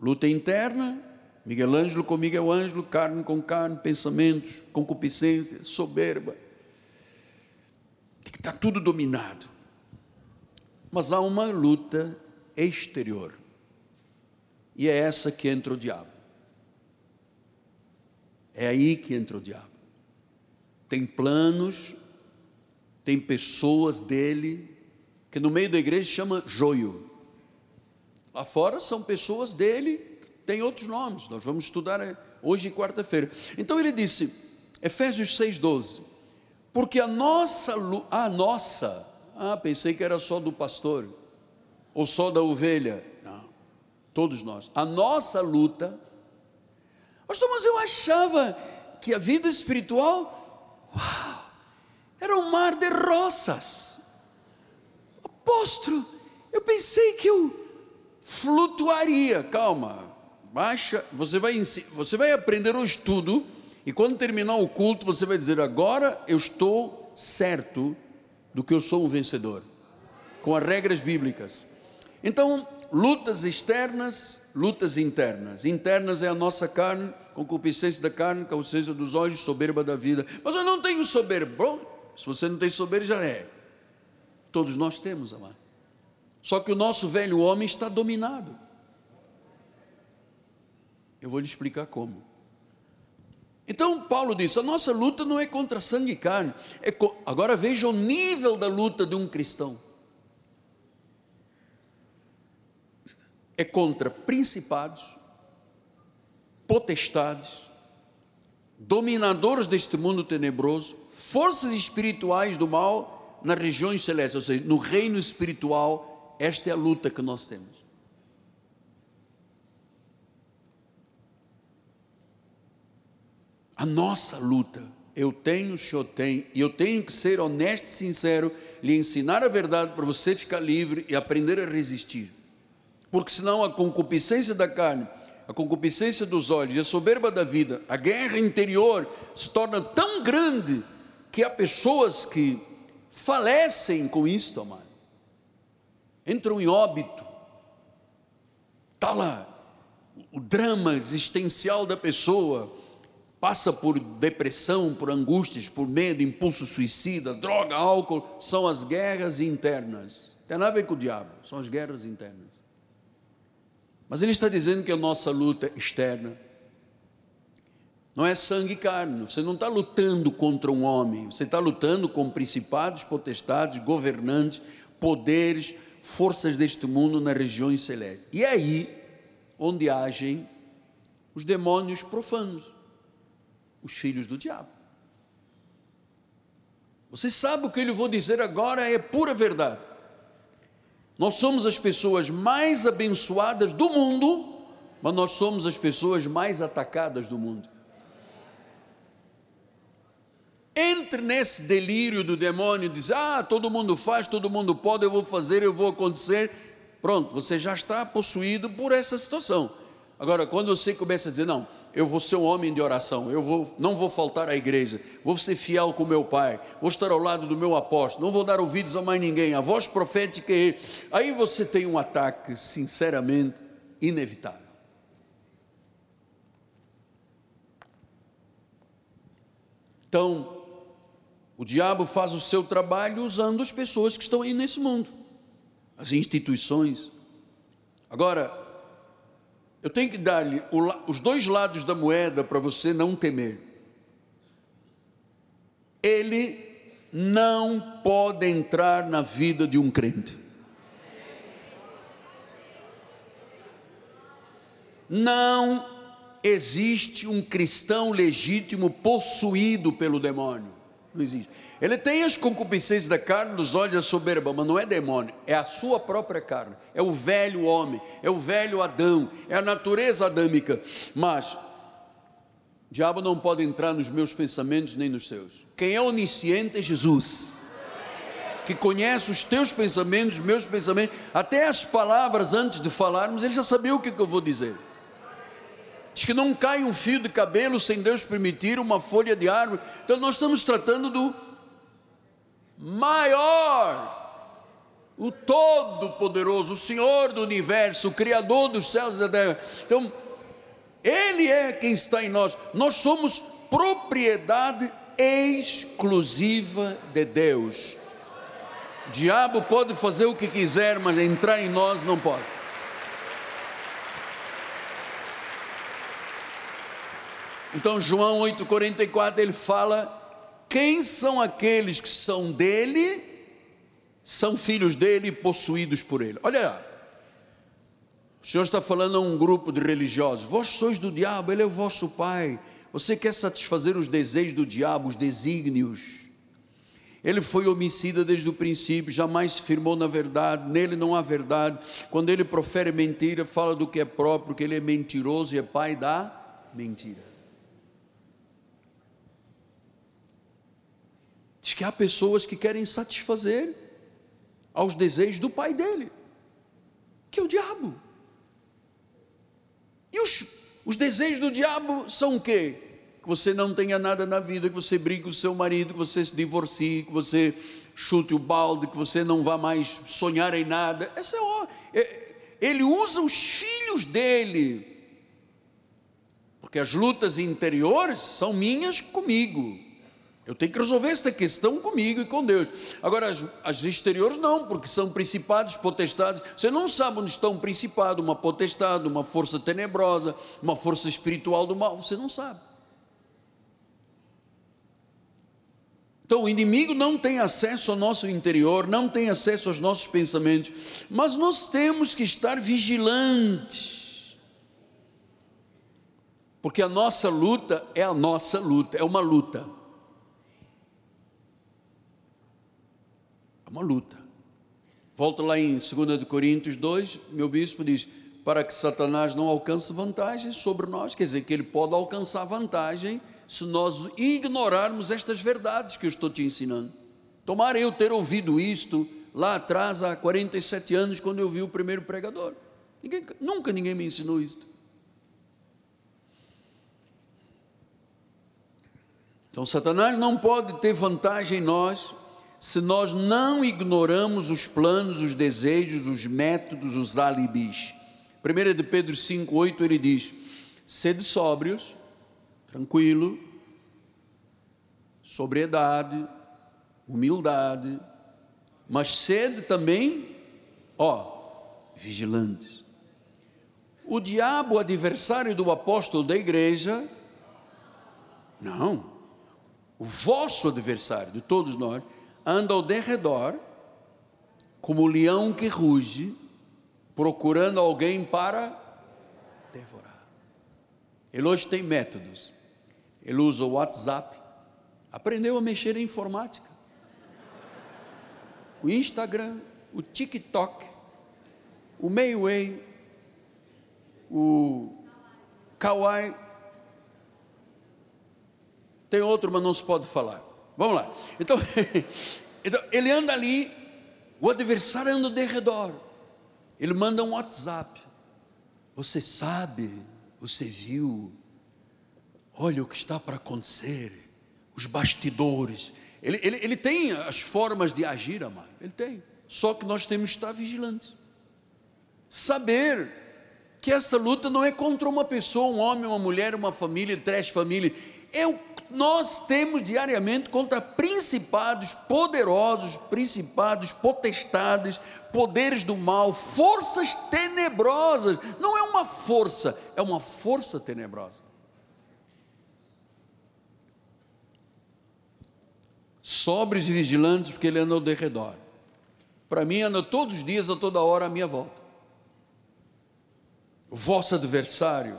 Luta interna, Miguel Ângelo com Miguel Ângelo, carne com carne, pensamentos, concupiscência, soberba. Está tudo dominado. Mas há uma luta exterior. E é essa que entra o diabo. É aí que entra o diabo. Tem planos, tem pessoas dele, que no meio da igreja chama joio. Lá fora são pessoas dele, tem outros nomes. Nós vamos estudar é, hoje, quarta-feira. Então ele disse, Efésios 6,12: Porque a nossa, a nossa, ah, pensei que era só do pastor, ou só da ovelha todos nós, a nossa luta. Pastor, mas eu achava que a vida espiritual, uau, era um mar de rosas. Apóstolo, eu pensei que eu flutuaria. Calma, baixa, você vai, você vai aprender o estudo, e quando terminar o culto, você vai dizer: agora eu estou certo do que eu sou um vencedor, com as regras bíblicas. Então, lutas externas, lutas internas. Internas é a nossa carne, concupiscência da carne, concupiscência dos olhos, soberba da vida. Mas eu não tenho soberba. Bom, se você não tem soberba, já é. Todos nós temos, amado. Só que o nosso velho homem está dominado. Eu vou lhe explicar como. Então, Paulo disse: a nossa luta não é contra sangue e carne. É co... Agora veja o nível da luta de um cristão. É contra principados, potestades, dominadores deste mundo tenebroso, forças espirituais do mal nas regiões celestes, ou seja, no reino espiritual, esta é a luta que nós temos. A nossa luta, eu tenho, o senhor tem, e eu tenho que ser honesto e sincero, lhe ensinar a verdade para você ficar livre e aprender a resistir porque senão a concupiscência da carne, a concupiscência dos olhos e a soberba da vida, a guerra interior se torna tão grande que há pessoas que falecem com isto, amado. Entram em óbito. Está lá o drama existencial da pessoa, passa por depressão, por angústias, por medo, impulso suicida, droga, álcool, são as guerras internas. Tem nada a ver com o diabo, são as guerras internas. Mas ele está dizendo que a nossa luta externa não é sangue e carne. Você não está lutando contra um homem, você está lutando com principados, potestades, governantes, poderes, forças deste mundo nas regiões celestes. E é aí onde agem os demônios profanos, os filhos do diabo. Você sabe o que eu vou dizer agora é pura verdade. Nós somos as pessoas mais abençoadas do mundo, mas nós somos as pessoas mais atacadas do mundo. Entre nesse delírio do demônio, diz: Ah, todo mundo faz, todo mundo pode, eu vou fazer, eu vou acontecer. Pronto, você já está possuído por essa situação. Agora, quando você começa a dizer: Não, eu vou ser um homem de oração, eu vou, não vou faltar à igreja, vou ser fiel com meu pai, vou estar ao lado do meu apóstolo, não vou dar ouvidos a mais ninguém, a voz profética é. Aí você tem um ataque, sinceramente, inevitável. Então, o diabo faz o seu trabalho usando as pessoas que estão aí nesse mundo, as instituições. Agora, eu tenho que dar-lhe os dois lados da moeda para você não temer. Ele não pode entrar na vida de um crente. Não existe um cristão legítimo possuído pelo demônio. Não existe. Ele tem as concupiscências da carne, dos olhos da soberba, mas não é demônio, é a sua própria carne, é o velho homem, é o velho Adão, é a natureza adâmica. Mas o diabo não pode entrar nos meus pensamentos nem nos seus. Quem é onisciente é Jesus, que conhece os teus pensamentos, os meus pensamentos, até as palavras antes de falarmos, ele já sabia o que eu vou dizer. Diz que não cai um fio de cabelo sem Deus permitir, uma folha de árvore. Então nós estamos tratando do maior, o Todo-Poderoso, o Senhor do universo, o Criador dos céus e da terra. Então, Ele é quem está em nós. Nós somos propriedade exclusiva de Deus. O diabo pode fazer o que quiser, mas entrar em nós não pode. Então, João 8,44 ele fala: quem são aqueles que são dele, são filhos dele, possuídos por ele. Olha lá, o Senhor está falando a um grupo de religiosos: vós sois do diabo, ele é o vosso pai. Você quer satisfazer os desejos do diabo, os desígnios. Ele foi homicida desde o princípio, jamais se firmou na verdade, nele não há verdade. Quando ele profere mentira, fala do que é próprio, que ele é mentiroso e é pai da mentira. Que há pessoas que querem satisfazer aos desejos do pai dele, que é o diabo. E os, os desejos do diabo são o quê? Que você não tenha nada na vida, que você brigue com o seu marido, que você se divorcie, que você chute o balde, que você não vá mais sonhar em nada. Essa é, é ele usa os filhos dele, porque as lutas interiores são minhas comigo. Eu tenho que resolver esta questão comigo e com Deus. Agora, as, as, exteriores não, porque são principados, potestades. Você não sabe onde está um principado, uma potestade, uma força tenebrosa, uma força espiritual do mal. Você não sabe. Então, o inimigo não tem acesso ao nosso interior, não tem acesso aos nossos pensamentos, mas nós temos que estar vigilantes. Porque a nossa luta é a nossa luta, é uma luta. É uma luta. Volto lá em 2 Coríntios 2, meu bispo diz: para que Satanás não alcance vantagem sobre nós, quer dizer que ele pode alcançar vantagem se nós ignorarmos estas verdades que eu estou te ensinando. Tomara eu ter ouvido isto lá atrás, há 47 anos, quando eu vi o primeiro pregador. Ninguém, nunca ninguém me ensinou isto. Então, Satanás não pode ter vantagem em nós se nós não ignoramos os planos, os desejos, os métodos, os alibis. 1 de Pedro 5,8 ele diz: sede sóbrios, tranquilo, sobriedade, humildade, mas sede também, ó, vigilantes. o diabo, adversário do apóstolo da igreja, não. O vosso adversário, de todos nós, anda ao derredor, como o leão que ruge, procurando alguém para devorar. Ele hoje tem métodos. Ele usa o WhatsApp, aprendeu a mexer em informática. O Instagram, o TikTok, o Mayway, o Kawaii. Tem outro, mas não se pode falar. Vamos lá. Então, [LAUGHS] então ele anda ali, o adversário anda de redor. Ele manda um WhatsApp. Você sabe, você viu, olha o que está para acontecer, os bastidores. Ele, ele, ele tem as formas de agir, amado. Ele tem. Só que nós temos que estar vigilantes. Saber que essa luta não é contra uma pessoa, um homem, uma mulher, uma família, três famílias. É o nós temos diariamente contra principados poderosos, principados, potestades, poderes do mal, forças tenebrosas. Não é uma força, é uma força tenebrosa. Sobres e vigilantes, porque ele anda ao derredor. Para mim, anda todos os dias, a toda hora, à minha volta. O vosso adversário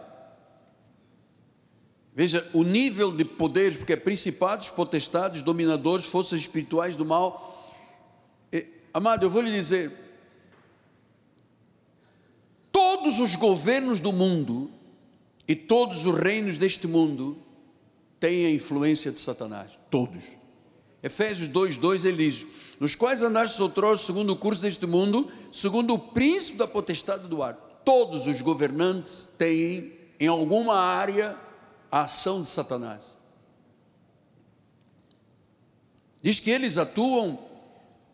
Veja o nível de poderes, porque é principados, potestades, dominadores, forças espirituais do mal. E, amado, eu vou lhe dizer: todos os governos do mundo e todos os reinos deste mundo têm a influência de Satanás. Todos. Efésios 2,2 ele diz: Nos quais andaste outrora segundo o curso deste mundo, segundo o príncipe da potestade do ar. Todos os governantes têm, em alguma área, a ação de Satanás. Diz que eles atuam,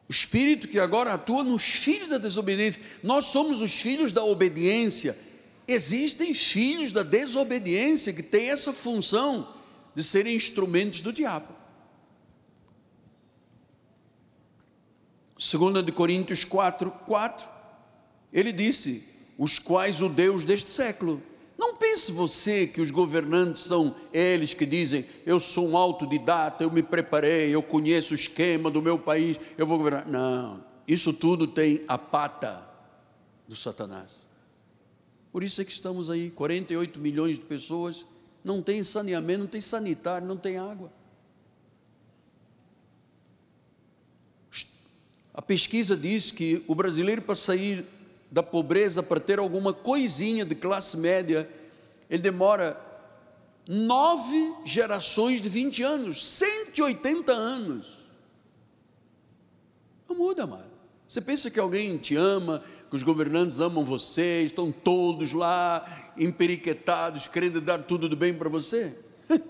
o espírito que agora atua nos filhos da desobediência. Nós somos os filhos da obediência. Existem filhos da desobediência que têm essa função de serem instrumentos do diabo. 2 de Coríntios 4, 4, ele disse: os quais o Deus deste século não pense você que os governantes são eles que dizem: eu sou um autodidata, eu me preparei, eu conheço o esquema do meu país, eu vou governar. Não, isso tudo tem a pata do Satanás. Por isso é que estamos aí, 48 milhões de pessoas, não tem saneamento, não tem sanitário, não tem água. A pesquisa diz que o brasileiro, para sair da pobreza para ter alguma coisinha de classe média, ele demora nove gerações de 20 anos, 180 anos. Não muda, mano. Você pensa que alguém te ama, que os governantes amam você, estão todos lá emperiquetados, querendo dar tudo de bem para você? [LAUGHS]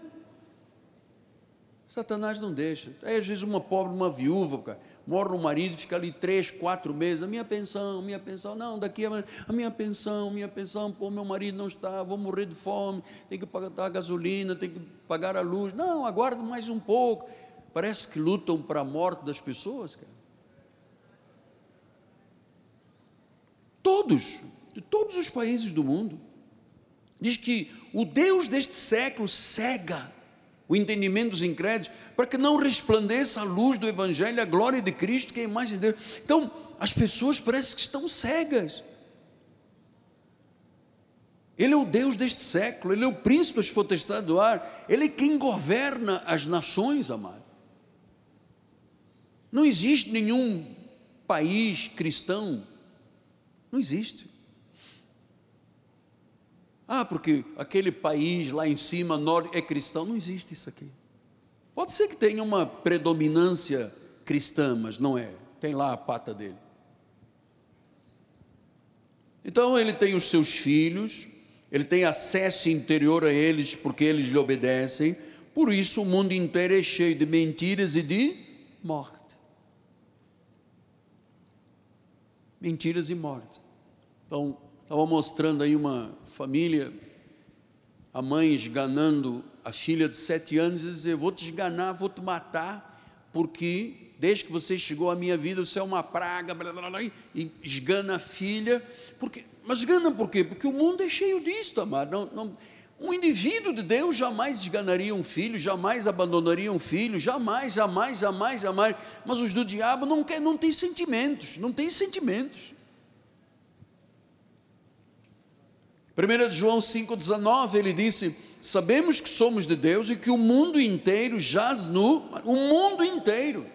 Satanás não deixa. Aí às vezes uma pobre, uma viúva, cara morre o marido, fica ali três, quatro meses, a minha pensão, minha pensão, não, daqui a, a minha pensão, minha pensão, pô, meu marido não está, vou morrer de fome, tem que pagar a gasolina, tem que pagar a luz, não, aguarda mais um pouco, parece que lutam para a morte das pessoas, cara. Todos, de todos os países do mundo, diz que o Deus deste século cega o entendimento dos incrédulos, para que não resplandeça a luz do Evangelho, a glória de Cristo, que é a imagem de Deus. Então, as pessoas parecem que estão cegas. Ele é o Deus deste século, Ele é o príncipe das potestades do ar, Ele é quem governa as nações, amado. Não existe nenhum país cristão, não existe. Ah, porque aquele país lá em cima, norte, é cristão. Não existe isso aqui. Pode ser que tenha uma predominância cristã, mas não é. Tem lá a pata dele. Então ele tem os seus filhos, ele tem acesso interior a eles porque eles lhe obedecem. Por isso o mundo inteiro é cheio de mentiras e de morte. Mentiras e morte. Então, estava mostrando aí uma família, a mãe esganando a filha de sete anos e dizer: Vou te esganar, vou te matar, porque desde que você chegou à minha vida você é uma praga, blá, blá, blá, e esgana a filha, porque Mas ganham por quê? Porque o mundo é cheio disso, amado. Não, não, um indivíduo de Deus jamais esganaria um filho, jamais abandonaria um filho, jamais, jamais, jamais, jamais. Mas os do diabo não, quer, não têm sentimentos, não têm sentimentos. 1 João 5,19 ele disse: Sabemos que somos de Deus e que o mundo inteiro jaz no. O mundo inteiro.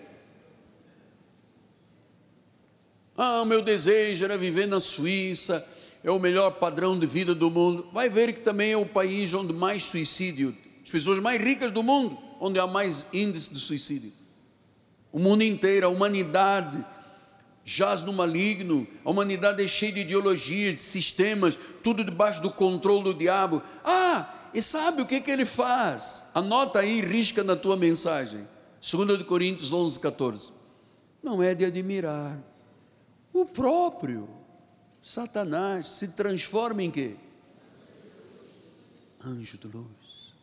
Ah, o meu desejo era viver na Suíça é o melhor padrão de vida do mundo, vai ver que também é o país onde mais suicídio, as pessoas mais ricas do mundo, onde há mais índice de suicídio. O mundo inteiro, a humanidade jaz no maligno, a humanidade é cheia de ideologias, de sistemas, tudo debaixo do controle do diabo. Ah, e sabe o que, que ele faz? Anota aí, risca na tua mensagem. 2 Coríntios 11, 14. Não é de admirar. O próprio Satanás se transforma em quê? Anjo de luz.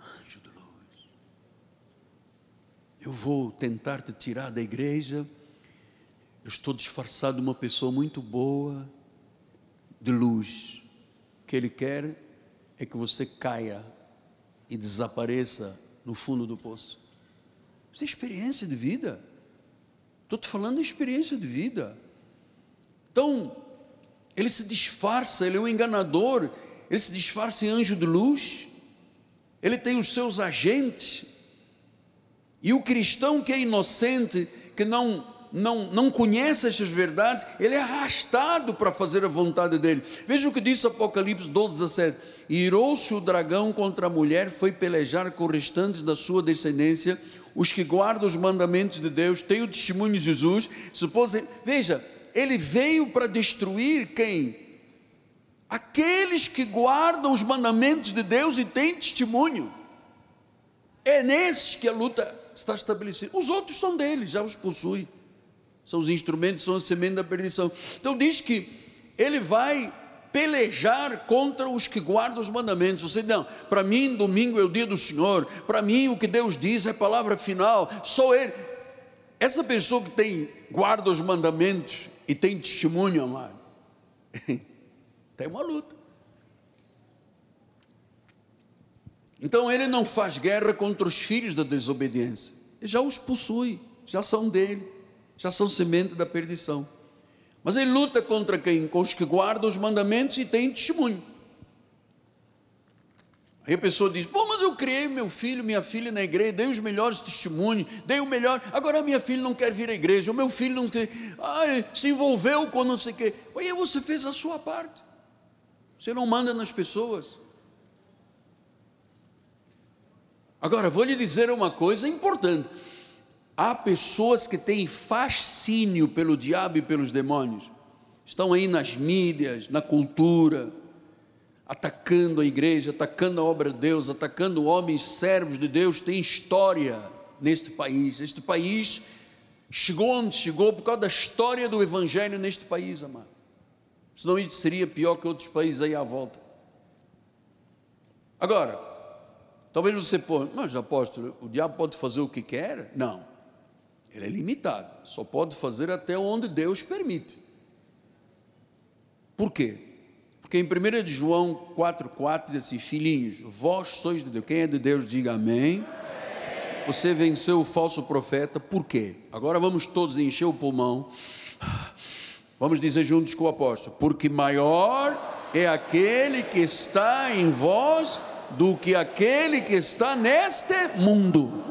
Anjo de luz. Eu vou tentar te tirar da igreja. Eu estou disfarçado de uma pessoa muito boa, de luz. Que ele quer é que você caia e desapareça no fundo do poço. Isso é experiência de vida. Estou te falando de experiência de vida. Então, ele se disfarça, ele é um enganador, ele se disfarça em anjo de luz, ele tem os seus agentes, e o cristão que é inocente, que não, não, não conhece essas verdades, ele é arrastado para fazer a vontade dele. Veja o que diz Apocalipse 12, 17: Irou-se o dragão contra a mulher, foi pelejar com os restantes da sua descendência, os que guardam os mandamentos de Deus, têm o testemunho de Jesus. Supose, veja, ele veio para destruir quem? Aqueles que guardam os mandamentos de Deus e têm testemunho. É nesses que a luta está estabelecida. Os outros são dele, já os possui. São os instrumentos, são a semente da perdição. Então diz que ele vai pelejar contra os que guardam os mandamentos. Você não, para mim domingo é o dia do Senhor. Para mim o que Deus diz é a palavra final. Sou ele. Essa pessoa que tem guarda os mandamentos e tem testemunho, amado, [LAUGHS] tem uma luta. Então ele não faz guerra contra os filhos da desobediência, ele já os possui, já são dele, já são semente da perdição. Mas ele luta contra quem? Com os que guardam os mandamentos e têm testemunho. Aí a pessoa diz: Pô, mas eu criei meu filho, minha filha na igreja, dei os melhores testemunhos, dei o melhor. Agora minha filha não quer vir à igreja, o meu filho não quer, ai, se envolveu com não sei o quê. Aí você fez a sua parte. Você não manda nas pessoas. Agora, vou lhe dizer uma coisa importante. Há pessoas que têm fascínio pelo diabo e pelos demônios. Estão aí nas mídias, na cultura atacando a igreja, atacando a obra de Deus, atacando homens servos de Deus, tem história neste país. Este país chegou onde chegou por causa da história do Evangelho neste país, amado. Senão isso seria pior que outros países aí à volta. Agora, talvez você pôr, mas apóstolo, o diabo pode fazer o que quer? Não. Ele é limitado, só pode fazer até onde Deus permite. Por quê? Porque em 1 João 4,4 diz assim: Filhinhos, vós sois de Deus. Quem é de Deus, diga amém. Você venceu o falso profeta, por quê? Agora vamos todos encher o pulmão. Vamos dizer juntos com o apóstolo: Porque maior é aquele que está em vós do que aquele que está neste mundo.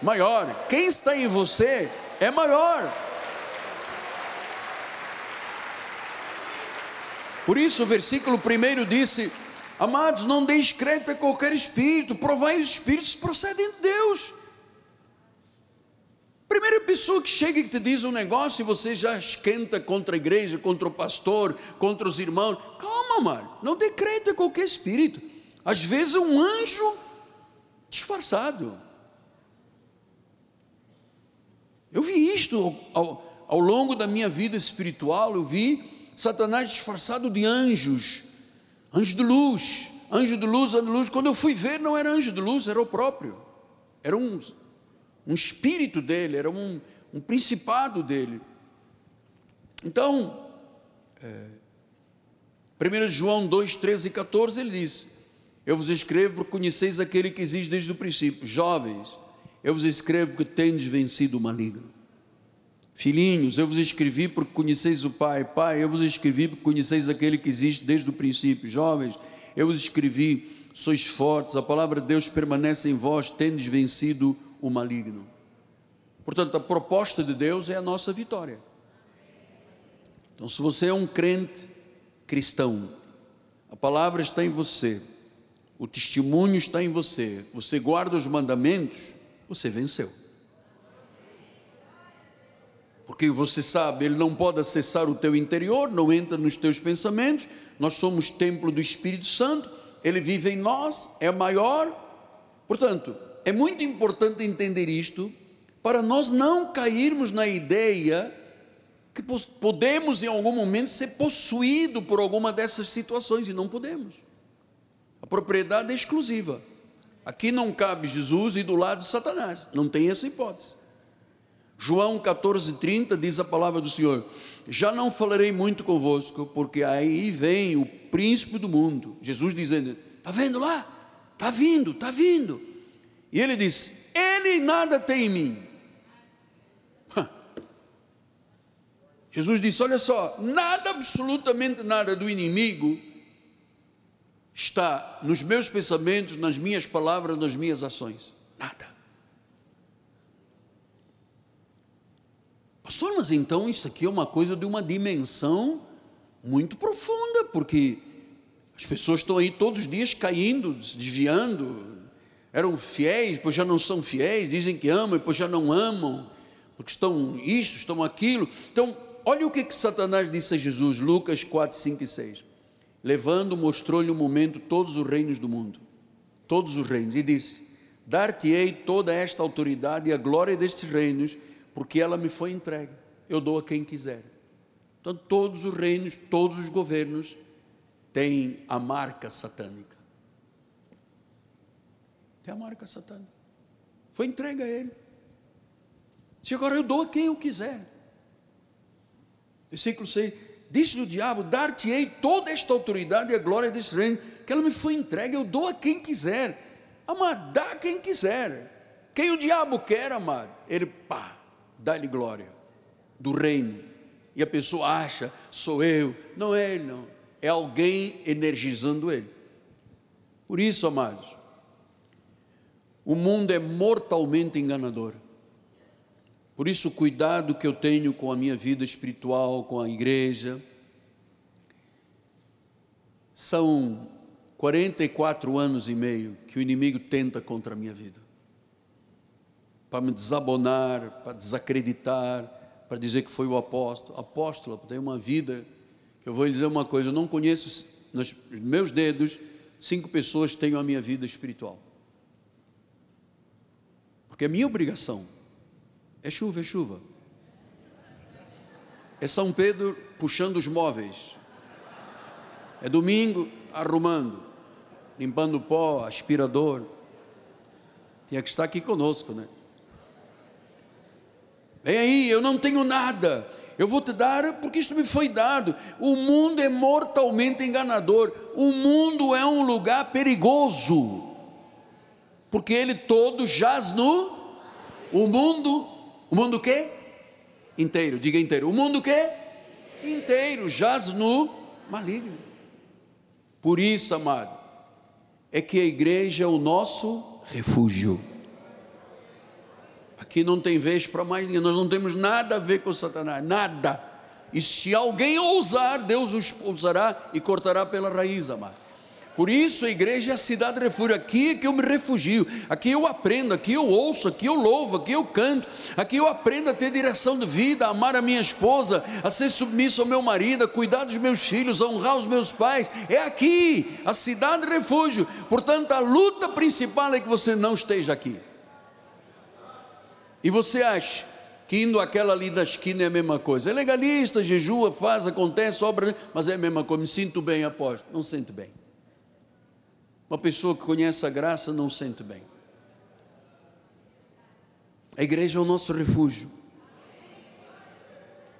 Maior, quem está em você é maior. Por isso, o versículo primeiro disse: Amados, não deis crédito a qualquer espírito, provai os espíritos procedem de Deus. Primeira pessoa que chega e te diz um negócio e você já esquenta contra a igreja, contra o pastor, contra os irmãos. Calma, mano, não dê crédito a qualquer espírito. Às vezes é um anjo disfarçado. Eu vi isto ao, ao longo da minha vida espiritual, eu vi Satanás disfarçado de anjos, anjo de luz, anjo de luz, anjo de luz. Quando eu fui ver, não era anjo de luz, era o próprio, era um, um espírito dele, era um, um principado dele. Então, é, 1 João 2, 13 e 14, ele diz: Eu vos escrevo porque conheceis aquele que existe desde o princípio. Jovens, eu vos escrevo porque tendes vencido o maligno. Filhinhos, eu vos escrevi porque conheceis o Pai. Pai, eu vos escrevi porque conheceis aquele que existe desde o princípio. Jovens, eu vos escrevi, sois fortes, a palavra de Deus permanece em vós, tendes vencido o maligno. Portanto, a proposta de Deus é a nossa vitória. Então, se você é um crente cristão, a palavra está em você, o testemunho está em você, você guarda os mandamentos, você venceu. Porque você sabe, ele não pode acessar o teu interior, não entra nos teus pensamentos. Nós somos templo do Espírito Santo, ele vive em nós, é maior. Portanto, é muito importante entender isto para nós não cairmos na ideia que podemos em algum momento ser possuído por alguma dessas situações e não podemos. A propriedade é exclusiva. Aqui não cabe Jesus e do lado Satanás, não tem essa hipótese. João 14:30 diz a palavra do Senhor: Já não falarei muito convosco, porque aí vem o príncipe do mundo. Jesus dizendo: Está vendo lá? Está vindo, está vindo. E ele diz: Ele nada tem em mim. Jesus disse: Olha só, nada, absolutamente nada do inimigo está nos meus pensamentos, nas minhas palavras, nas minhas ações. Nada. Pastor, mas então isso aqui é uma coisa de uma dimensão muito profunda, porque as pessoas estão aí todos os dias caindo, desviando, eram fiéis, depois já não são fiéis, dizem que amam, depois já não amam, porque estão isto, estão aquilo. Então, olha o que, que Satanás disse a Jesus, Lucas 4, 5 e 6. Levando, mostrou-lhe um momento todos os reinos do mundo, todos os reinos, e disse: Dar-te-ei toda esta autoridade e a glória destes reinos porque ela me foi entregue. Eu dou a quem quiser. Então, todos os reinos, todos os governos têm a marca satânica. Tem a marca satânica. Foi entregue a ele. Se agora eu dou a quem eu quiser. Versículo 6: Disse o diabo: Dar-te-ei toda esta autoridade e a glória deste reino, que ela me foi entregue, eu dou a quem quiser. Amado, dá a quem quiser. Quem o diabo quer, amado, ele pá, dá-lhe glória do reino. E a pessoa acha, sou eu. Não é ele, não. É alguém energizando ele. Por isso, amados, o mundo é mortalmente enganador. Por isso, o cuidado que eu tenho com a minha vida espiritual, com a igreja. São 44 anos e meio que o inimigo tenta contra a minha vida para me desabonar, para desacreditar, para dizer que foi o apóstolo. Apóstolo tem uma vida, eu vou lhe dizer uma coisa, eu não conheço nos meus dedos cinco pessoas que tenham a minha vida espiritual. Porque a minha obrigação é chuva, é chuva. É São Pedro puxando os móveis. É domingo arrumando, limpando pó, aspirador. Tinha que estar aqui conosco, né? Vem aí, eu não tenho nada. Eu vou te dar porque isto me foi dado. O mundo é mortalmente enganador. O mundo é um lugar perigoso. Porque ele todo jaz no o mundo, o mundo quê? Inteiro, diga inteiro. O mundo quê? Inteiro jaz no maligno. Por isso, amado, é que a igreja é o nosso refúgio. Aqui não tem vez para mais ninguém, nós não temos nada a ver com Satanás, nada. E se alguém ousar, Deus os expulsará e cortará pela raiz, amado. Por isso a igreja é a cidade de refúgio. Aqui é que eu me refugio, aqui eu aprendo, aqui eu ouço, aqui eu louvo, aqui eu canto, aqui eu aprendo a ter direção de vida, a amar a minha esposa, a ser submisso ao meu marido, a cuidar dos meus filhos, a honrar os meus pais. É aqui, a cidade de refúgio. Portanto, a luta principal é que você não esteja aqui. E você acha que indo aquela ali da esquina é a mesma coisa? É legalista, jejua, faz, acontece, obra, mas é a mesma coisa. Me sinto bem, aposto. Não sente bem. Uma pessoa que conhece a graça não sente bem. A igreja é o nosso refúgio.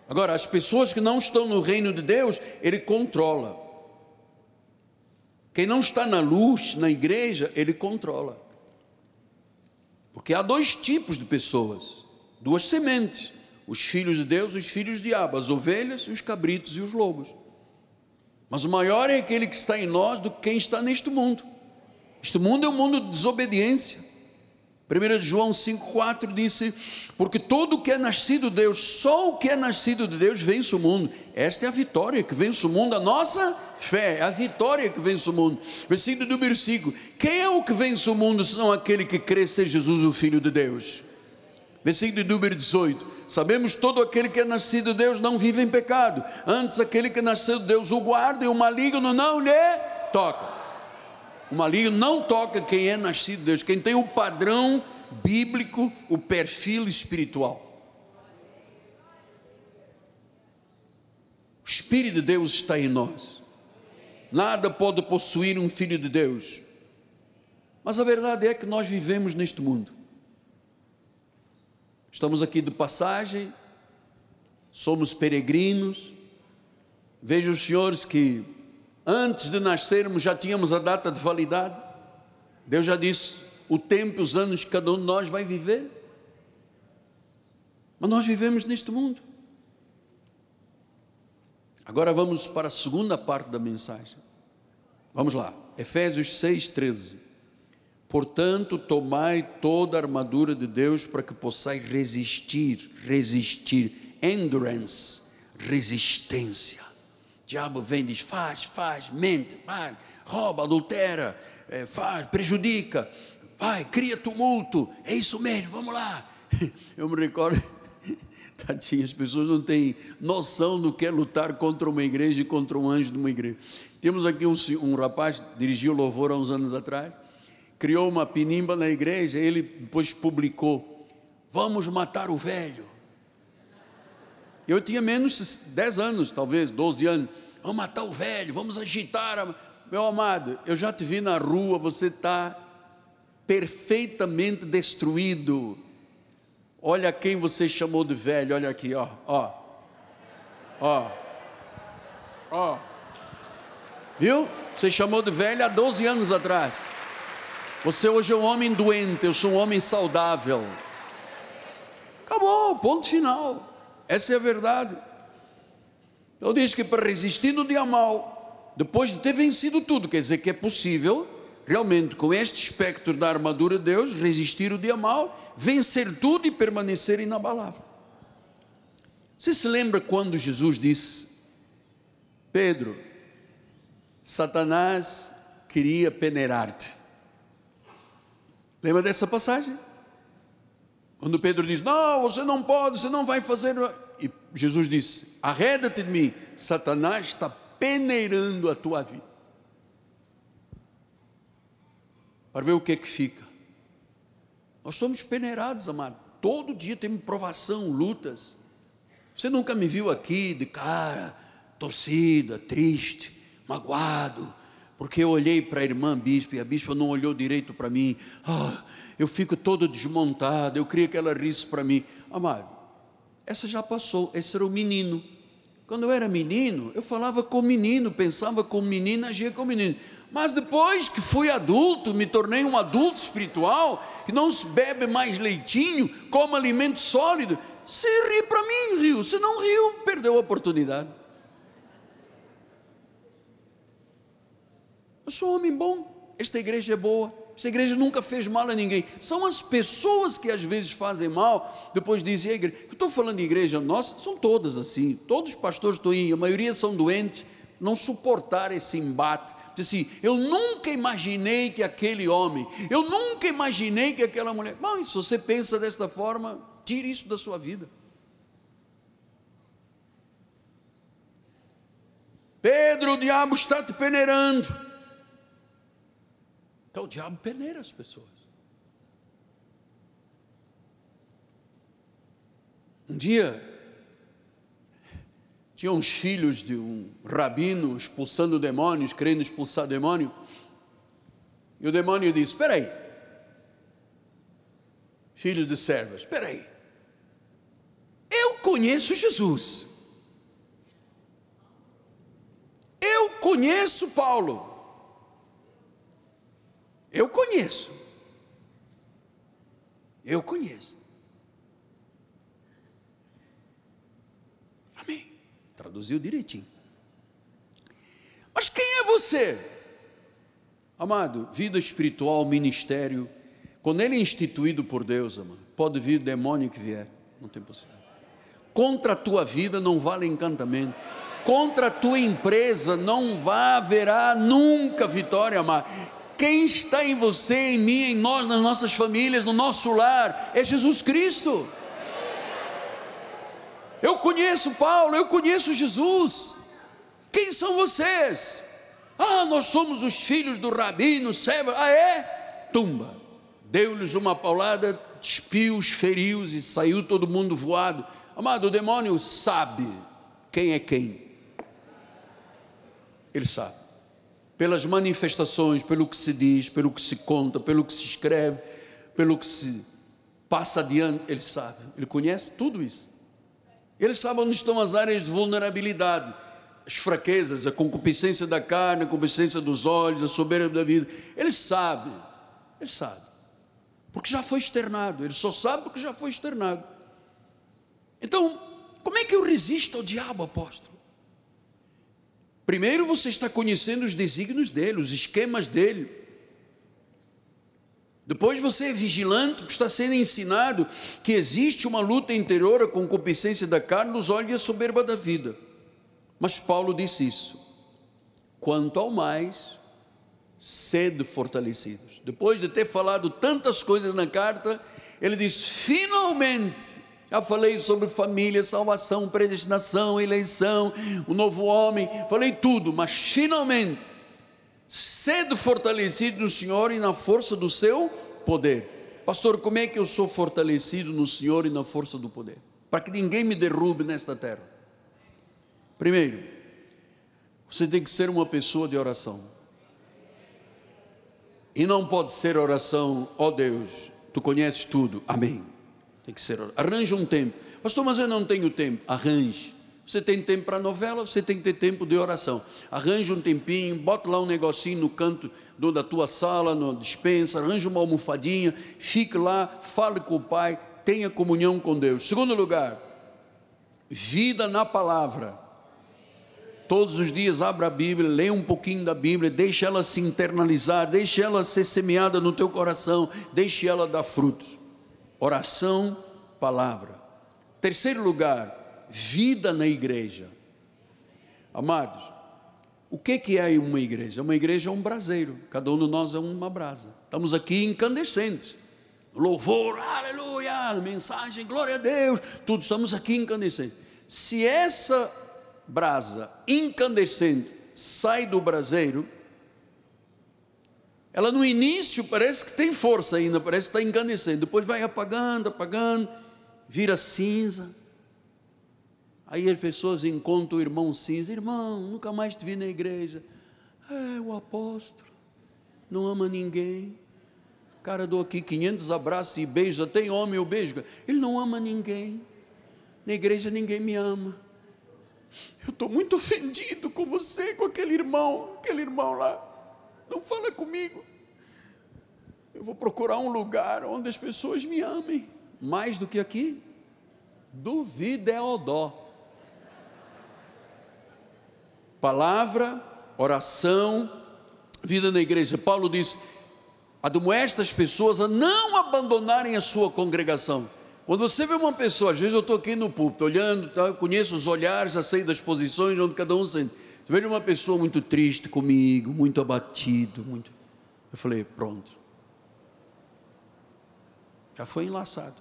Agora, as pessoas que não estão no reino de Deus, Ele controla. Quem não está na luz, na igreja, Ele controla. Porque há dois tipos de pessoas, duas sementes: os filhos de Deus os filhos de diabo, as ovelhas, os cabritos e os lobos. Mas o maior é aquele que está em nós do que quem está neste mundo. Este mundo é um mundo de desobediência. 1 João 5,4 disse: Porque todo o que é nascido de Deus, só o que é nascido de Deus vence o mundo. Esta é a vitória que vence o mundo, a nossa fé, é a vitória que vence o mundo. Versículo número 5: Quem é o que vence o mundo, senão aquele que crê ser Jesus, o Filho de Deus? Versículo número 18: Sabemos todo aquele que é nascido de Deus não vive em pecado. Antes, aquele que nasceu de Deus o guarda e o maligno não lhe toca. O maligno não toca quem é nascido de Deus, quem tem o padrão bíblico, o perfil espiritual. O Espírito de Deus está em nós. Nada pode possuir um filho de Deus. Mas a verdade é que nós vivemos neste mundo. Estamos aqui de passagem, somos peregrinos. Vejo os senhores que Antes de nascermos já tínhamos a data de validade. Deus já disse o tempo, os anos que cada um de nós vai viver. Mas nós vivemos neste mundo. Agora vamos para a segunda parte da mensagem. Vamos lá. Efésios 6:13. Portanto, tomai toda a armadura de Deus para que possais resistir, resistir, endurance, resistência diabo vem e diz: faz, faz, mente, vai, rouba, adultera, é, faz, prejudica, vai, cria tumulto, é isso mesmo, vamos lá. [LAUGHS] Eu me recordo, [LAUGHS] tadinho, as pessoas não têm noção do que é lutar contra uma igreja e contra um anjo de uma igreja. Temos aqui um, um rapaz, dirigiu louvor há uns anos atrás, criou uma pinimba na igreja, ele depois publicou: Vamos matar o velho. Eu tinha menos de 10 anos, talvez 12 anos. Vamos matar o velho, vamos agitar. Meu amado, eu já te vi na rua, você está perfeitamente destruído. Olha quem você chamou de velho, olha aqui, ó, ó, ó, ó. Viu? Você chamou de velho há 12 anos atrás. Você hoje é um homem doente, eu sou um homem saudável. Acabou, ponto final. Essa é a verdade. Então diz que para resistir no dia mal, depois de ter vencido tudo, quer dizer que é possível, realmente, com este espectro da armadura de Deus, resistir o dia mal, vencer tudo e permanecer inabalável. Você se lembra quando Jesus disse, Pedro, Satanás queria peneirar-te. Lembra dessa passagem? Quando Pedro diz: Não, você não pode, você não vai fazer. Jesus disse: Arreda-te de mim, Satanás está peneirando a tua vida. Para ver o que é que fica. Nós somos peneirados, amado. Todo dia temos provação, lutas. Você nunca me viu aqui de cara, torcida, triste, magoado, porque eu olhei para a irmã bispa e a bispa não olhou direito para mim. Ah, eu fico todo desmontado, eu queria que ela risse para mim. Amado, essa já passou, esse era o menino. Quando eu era menino, eu falava com o menino, pensava com o menino, agia com o menino. Mas depois que fui adulto, me tornei um adulto espiritual, que não se bebe mais leitinho, come alimento sólido, se ri para mim, riu. Se não riu, perdeu a oportunidade. Eu sou um homem bom, esta igreja é boa, esta igreja nunca fez mal a ninguém. São as pessoas que às vezes fazem mal, depois dizem, a igreja. Eu estou falando de igreja nossa, são todas assim. Todos os pastores estão aí, a maioria são doentes, não suportaram esse embate. Diz assim, eu nunca imaginei que aquele homem, eu nunca imaginei que aquela mulher. Bom, se você pensa desta forma, tire isso da sua vida. Pedro, o diabo está te peneirando. Então o diabo peneira as pessoas. Um dia, tinha uns filhos de um rabino expulsando demônios, querendo expulsar demônio. E o demônio disse: Espera aí, filho de servas, espera aí, eu conheço Jesus, eu conheço Paulo, eu conheço. Eu conheço. Amém. Traduziu direitinho. Mas quem é você? Amado, vida espiritual, ministério, quando ele é instituído por Deus, amado, pode vir demônio que vier, não tem possibilidade. Contra a tua vida não vale encantamento. Contra a tua empresa não haverá nunca vitória, amado. Quem está em você, em mim, em nós, nas nossas famílias, no nosso lar, é Jesus Cristo. Eu conheço Paulo, eu conheço Jesus. Quem são vocês? Ah, nós somos os filhos do rabino, Seba. Ah, é? Tumba. Deu-lhes uma paulada, despiu-os, feriu-os e saiu todo mundo voado. Amado, o demônio sabe quem é quem. Ele sabe. Pelas manifestações, pelo que se diz, pelo que se conta, pelo que se escreve, pelo que se passa adiante, ele sabe. Ele conhece tudo isso. Ele sabe onde estão as áreas de vulnerabilidade as fraquezas, a concupiscência da carne, a concupiscência dos olhos, a soberba da vida. Ele sabe, ele sabe, porque já foi externado, ele só sabe porque já foi externado. Então, como é que eu resisto ao diabo, apóstolo? Primeiro você está conhecendo os desígnios dele, os esquemas dele. Depois você é vigilante, porque está sendo ensinado que existe uma luta interior, a concupiscência da carne, dos olhos e a soberba da vida. Mas Paulo disse isso. Quanto ao mais, sede fortalecidos. Depois de ter falado tantas coisas na carta, ele diz: finalmente, já falei sobre família, salvação, predestinação, eleição, o novo homem, falei tudo, mas finalmente, sede fortalecido no Senhor e na força do seu poder. Pastor, como é que eu sou fortalecido no Senhor e na força do poder? Para que ninguém me derrube nesta terra. Primeiro, você tem que ser uma pessoa de oração. E não pode ser oração, ó oh Deus, tu conheces tudo, amém. Tem que ser, arranje um tempo. Pastor, mas eu não tenho tempo. Arranje. Você tem tempo para novela, você tem que ter tempo de oração. Arranje um tempinho, bota lá um negocinho no canto do, da tua sala, na dispensa, arranje uma almofadinha, fique lá, fale com o Pai, tenha comunhão com Deus. Segundo lugar, vida na palavra. Todos os dias abra a Bíblia, leia um pouquinho da Bíblia, deixe ela se internalizar, deixe ela ser semeada no teu coração, deixe ela dar frutos. Oração, palavra. Terceiro lugar, vida na igreja. Amados, o que, que é uma igreja? Uma igreja é um braseiro, cada um de nós é uma brasa. Estamos aqui incandescentes. Louvor, aleluia, mensagem, glória a Deus, tudo, estamos aqui incandescentes. Se essa brasa incandescente sai do braseiro, ela no início parece que tem força ainda, parece que está incandescente, depois vai apagando, apagando, vira cinza. Aí as pessoas encontram o irmão cinza, irmão, nunca mais te vi na igreja. É, o apóstolo, não ama ninguém. Cara, dou aqui 500 abraços e beijos, tem homem o beijo. Ele não ama ninguém. Na igreja ninguém me ama. Eu estou muito ofendido com você, com aquele irmão, aquele irmão lá. Não fala comigo. Eu vou procurar um lugar onde as pessoas me amem. Mais do que aqui? Duvida é odó. Palavra, oração, vida na igreja. Paulo diz: admoesta as pessoas a não abandonarem a sua congregação. Quando você vê uma pessoa, às vezes eu estou aqui no púlpito, olhando, tá, conheço os olhares, já sei das posições onde cada um sente. Você vê uma pessoa muito triste comigo, muito abatido, muito. Eu falei, pronto. Já foi enlaçado.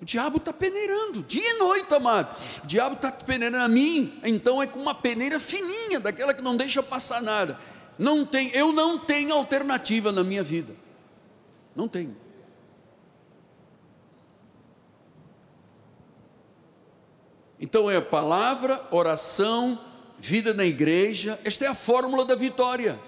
O diabo está peneirando, dia e noite, amado. O diabo está peneirando a mim, então é com uma peneira fininha, daquela que não deixa passar nada. Não tem, eu não tenho alternativa na minha vida. Não tenho. Então é palavra, oração, vida na igreja. Esta é a fórmula da vitória.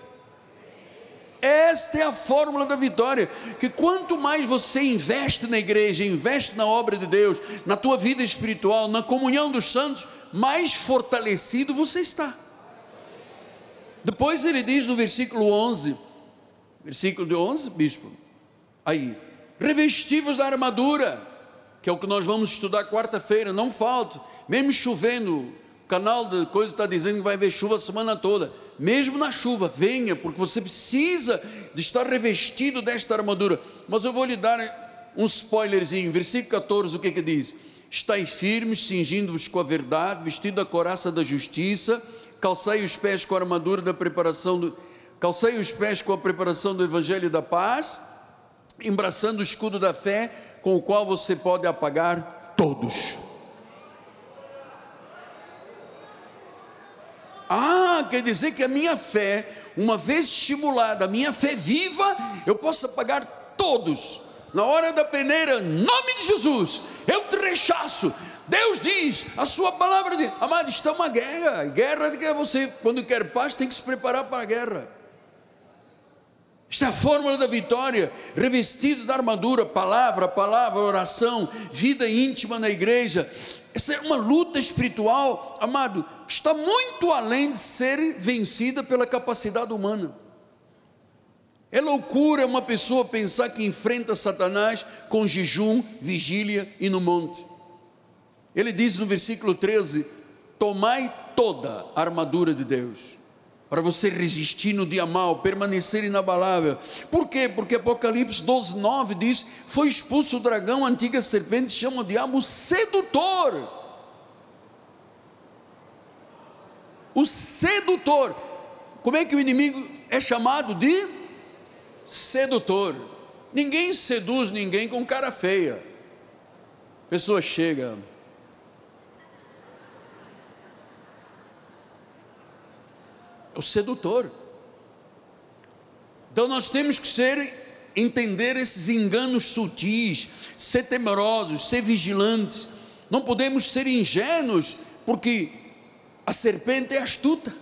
Esta é a fórmula da vitória. Que quanto mais você investe na igreja, investe na obra de Deus, na tua vida espiritual, na comunhão dos santos, mais fortalecido você está. Depois ele diz no versículo 11, versículo de 11, bispo, aí, revestivos da armadura, que é o que nós vamos estudar quarta-feira, não falta, mesmo chovendo, o canal de coisa está dizendo que vai haver chuva a semana toda, mesmo na chuva, venha, porque você precisa de estar revestido desta armadura. Mas eu vou lhe dar um spoilerzinho, versículo 14, o que que diz? Estai firmes, cingindo-vos com a verdade, vestido a coraça da justiça, calcei os pés com a armadura da preparação do, calcei os pés com a preparação do evangelho da paz, embraçando o escudo da fé, com o qual você pode apagar todos. Ah, quer dizer que a minha fé, uma vez estimulada, a minha fé viva, eu posso apagar todos. Na hora da peneira, nome de Jesus, eu te rechaço. Deus diz, a sua palavra diz, amado, está uma guerra. Guerra de que você, quando quer paz, tem que se preparar para a guerra. Esta é a fórmula da vitória, revestido da armadura, palavra, palavra, oração, vida íntima na igreja. Essa é uma luta espiritual, amado, está muito além de ser vencida pela capacidade humana. É loucura uma pessoa pensar que enfrenta Satanás com jejum, vigília e no monte. Ele diz no versículo 13: Tomai toda a armadura de Deus, para você resistir no dia mal, permanecer inabalável. Por quê? Porque Apocalipse 12, 9 diz: Foi expulso o dragão, a antiga serpente, chama o diabo sedutor. O sedutor. Como é que o inimigo é chamado de? sedutor. Ninguém seduz ninguém com cara feia. A pessoa chega. É o sedutor. Então nós temos que ser entender esses enganos sutis, ser temerosos, ser vigilantes. Não podemos ser ingênuos, porque a serpente é astuta.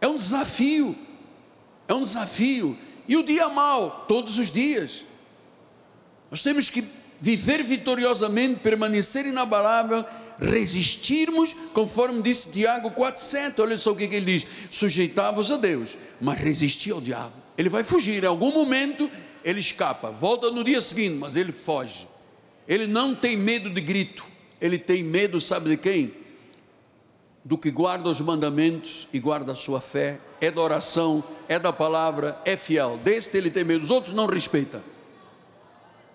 É um desafio. É um desafio e o dia mau, todos os dias. Nós temos que viver vitoriosamente, permanecer inabalável, resistirmos, conforme disse Tiago 4,7. Olha só o que, que ele diz: sujeitavos a Deus, mas resisti ao diabo. Ele vai fugir, em algum momento ele escapa, volta no dia seguinte, mas ele foge. Ele não tem medo de grito, ele tem medo, sabe de quem? Do que guarda os mandamentos e guarda a sua fé é da oração, é da palavra, é fiel. Deste ele tem medo, os outros não respeita.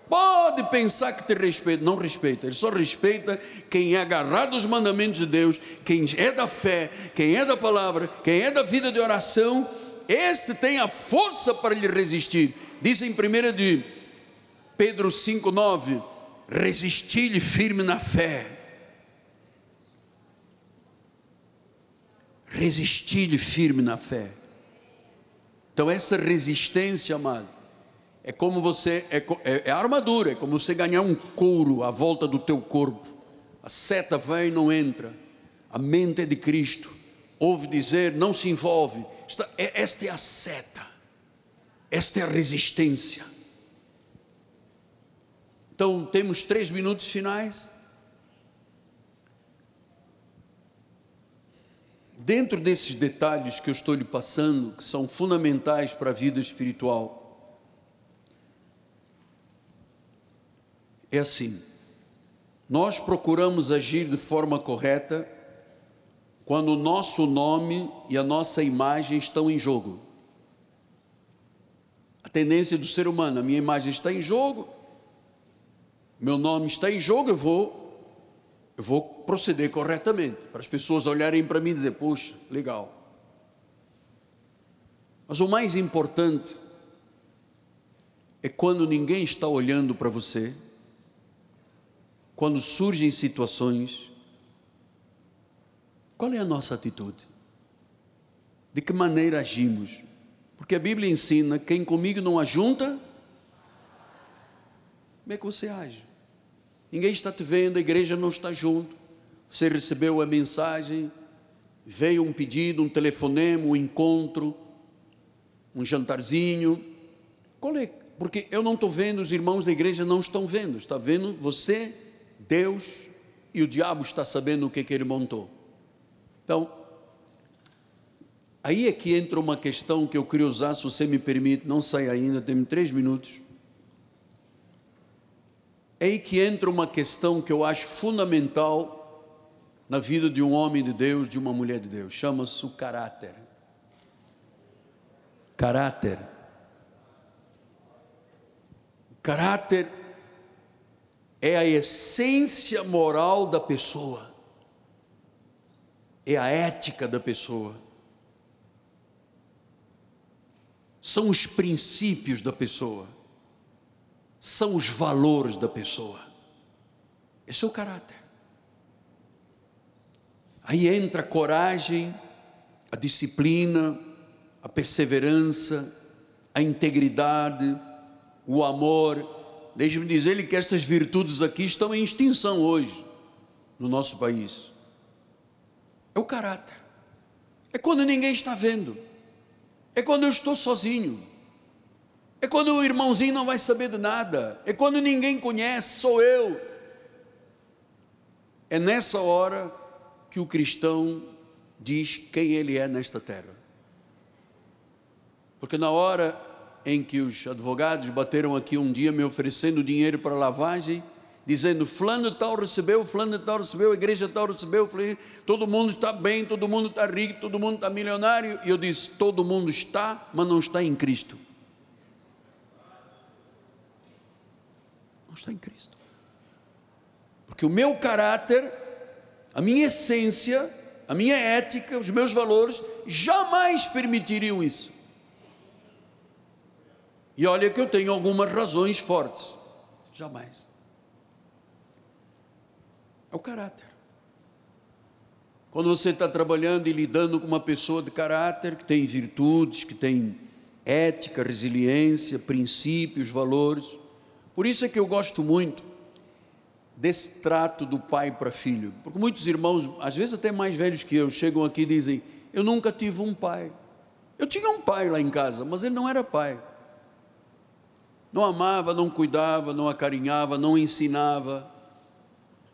Pode pensar que te respeita, não respeita, ele só respeita quem é agarrado aos mandamentos de Deus, quem é da fé, quem é da palavra, quem é da vida de oração, este tem a força para lhe resistir. Diz em 1 de Pedro 5,9: resistir-lhe firme na fé resistir-lhe firme na fé. Então, essa resistência, amado, é como você, é, é, é armadura, é como você ganhar um couro à volta do teu corpo. A seta vem e não entra. A mente é de Cristo. Ouve dizer, não se envolve. Esta, é, esta é a seta. Esta é a resistência. Então, temos três minutos finais. Dentro desses detalhes que eu estou lhe passando, que são fundamentais para a vida espiritual, é assim: nós procuramos agir de forma correta quando o nosso nome e a nossa imagem estão em jogo. A tendência do ser humano, a minha imagem está em jogo, meu nome está em jogo, eu vou eu vou proceder corretamente, para as pessoas olharem para mim e dizer: Puxa, legal. Mas o mais importante é quando ninguém está olhando para você, quando surgem situações, qual é a nossa atitude? De que maneira agimos? Porque a Bíblia ensina: quem comigo não ajunta, como é que você age? Ninguém está te vendo, a igreja não está junto. Você recebeu a mensagem, veio um pedido, um telefonema, um encontro, um jantarzinho. Qual é? Porque eu não estou vendo, os irmãos da igreja não estão vendo. Está vendo você, Deus e o diabo está sabendo o que, que ele montou. Então, aí é que entra uma questão que eu queria usar, se você me permite, não sai ainda, temos três minutos. É aí que entra uma questão que eu acho fundamental na vida de um homem de Deus, de uma mulher de Deus. Chama-se o caráter. Caráter. Caráter é a essência moral da pessoa, é a ética da pessoa, são os princípios da pessoa, são os valores da pessoa. Esse é o caráter. Aí entra a coragem, a disciplina, a perseverança, a integridade, o amor. Deixe-me dizer-lhe que estas virtudes aqui estão em extinção hoje no nosso país. É o caráter. É quando ninguém está vendo. É quando eu estou sozinho. É quando o irmãozinho não vai saber de nada. É quando ninguém conhece, sou eu. É nessa hora que o cristão diz quem ele é nesta terra. Porque na hora em que os advogados bateram aqui um dia me oferecendo dinheiro para lavagem, dizendo fulano tal recebeu, fulano tal recebeu, a igreja tal recebeu, falei, todo mundo está bem, todo mundo está rico, todo mundo está milionário, e eu disse, todo mundo está, mas não está em Cristo. Está em Cristo. Porque o meu caráter a minha essência, a minha ética, os meus valores jamais permitiriam isso. E olha que eu tenho algumas razões fortes. Jamais. É o caráter. Quando você está trabalhando e lidando com uma pessoa de caráter, que tem virtudes, que tem ética, resiliência, princípios, valores. Por isso é que eu gosto muito desse trato do pai para filho. Porque muitos irmãos, às vezes até mais velhos que eu, chegam aqui e dizem: Eu nunca tive um pai. Eu tinha um pai lá em casa, mas ele não era pai. Não amava, não cuidava, não acarinhava, não ensinava.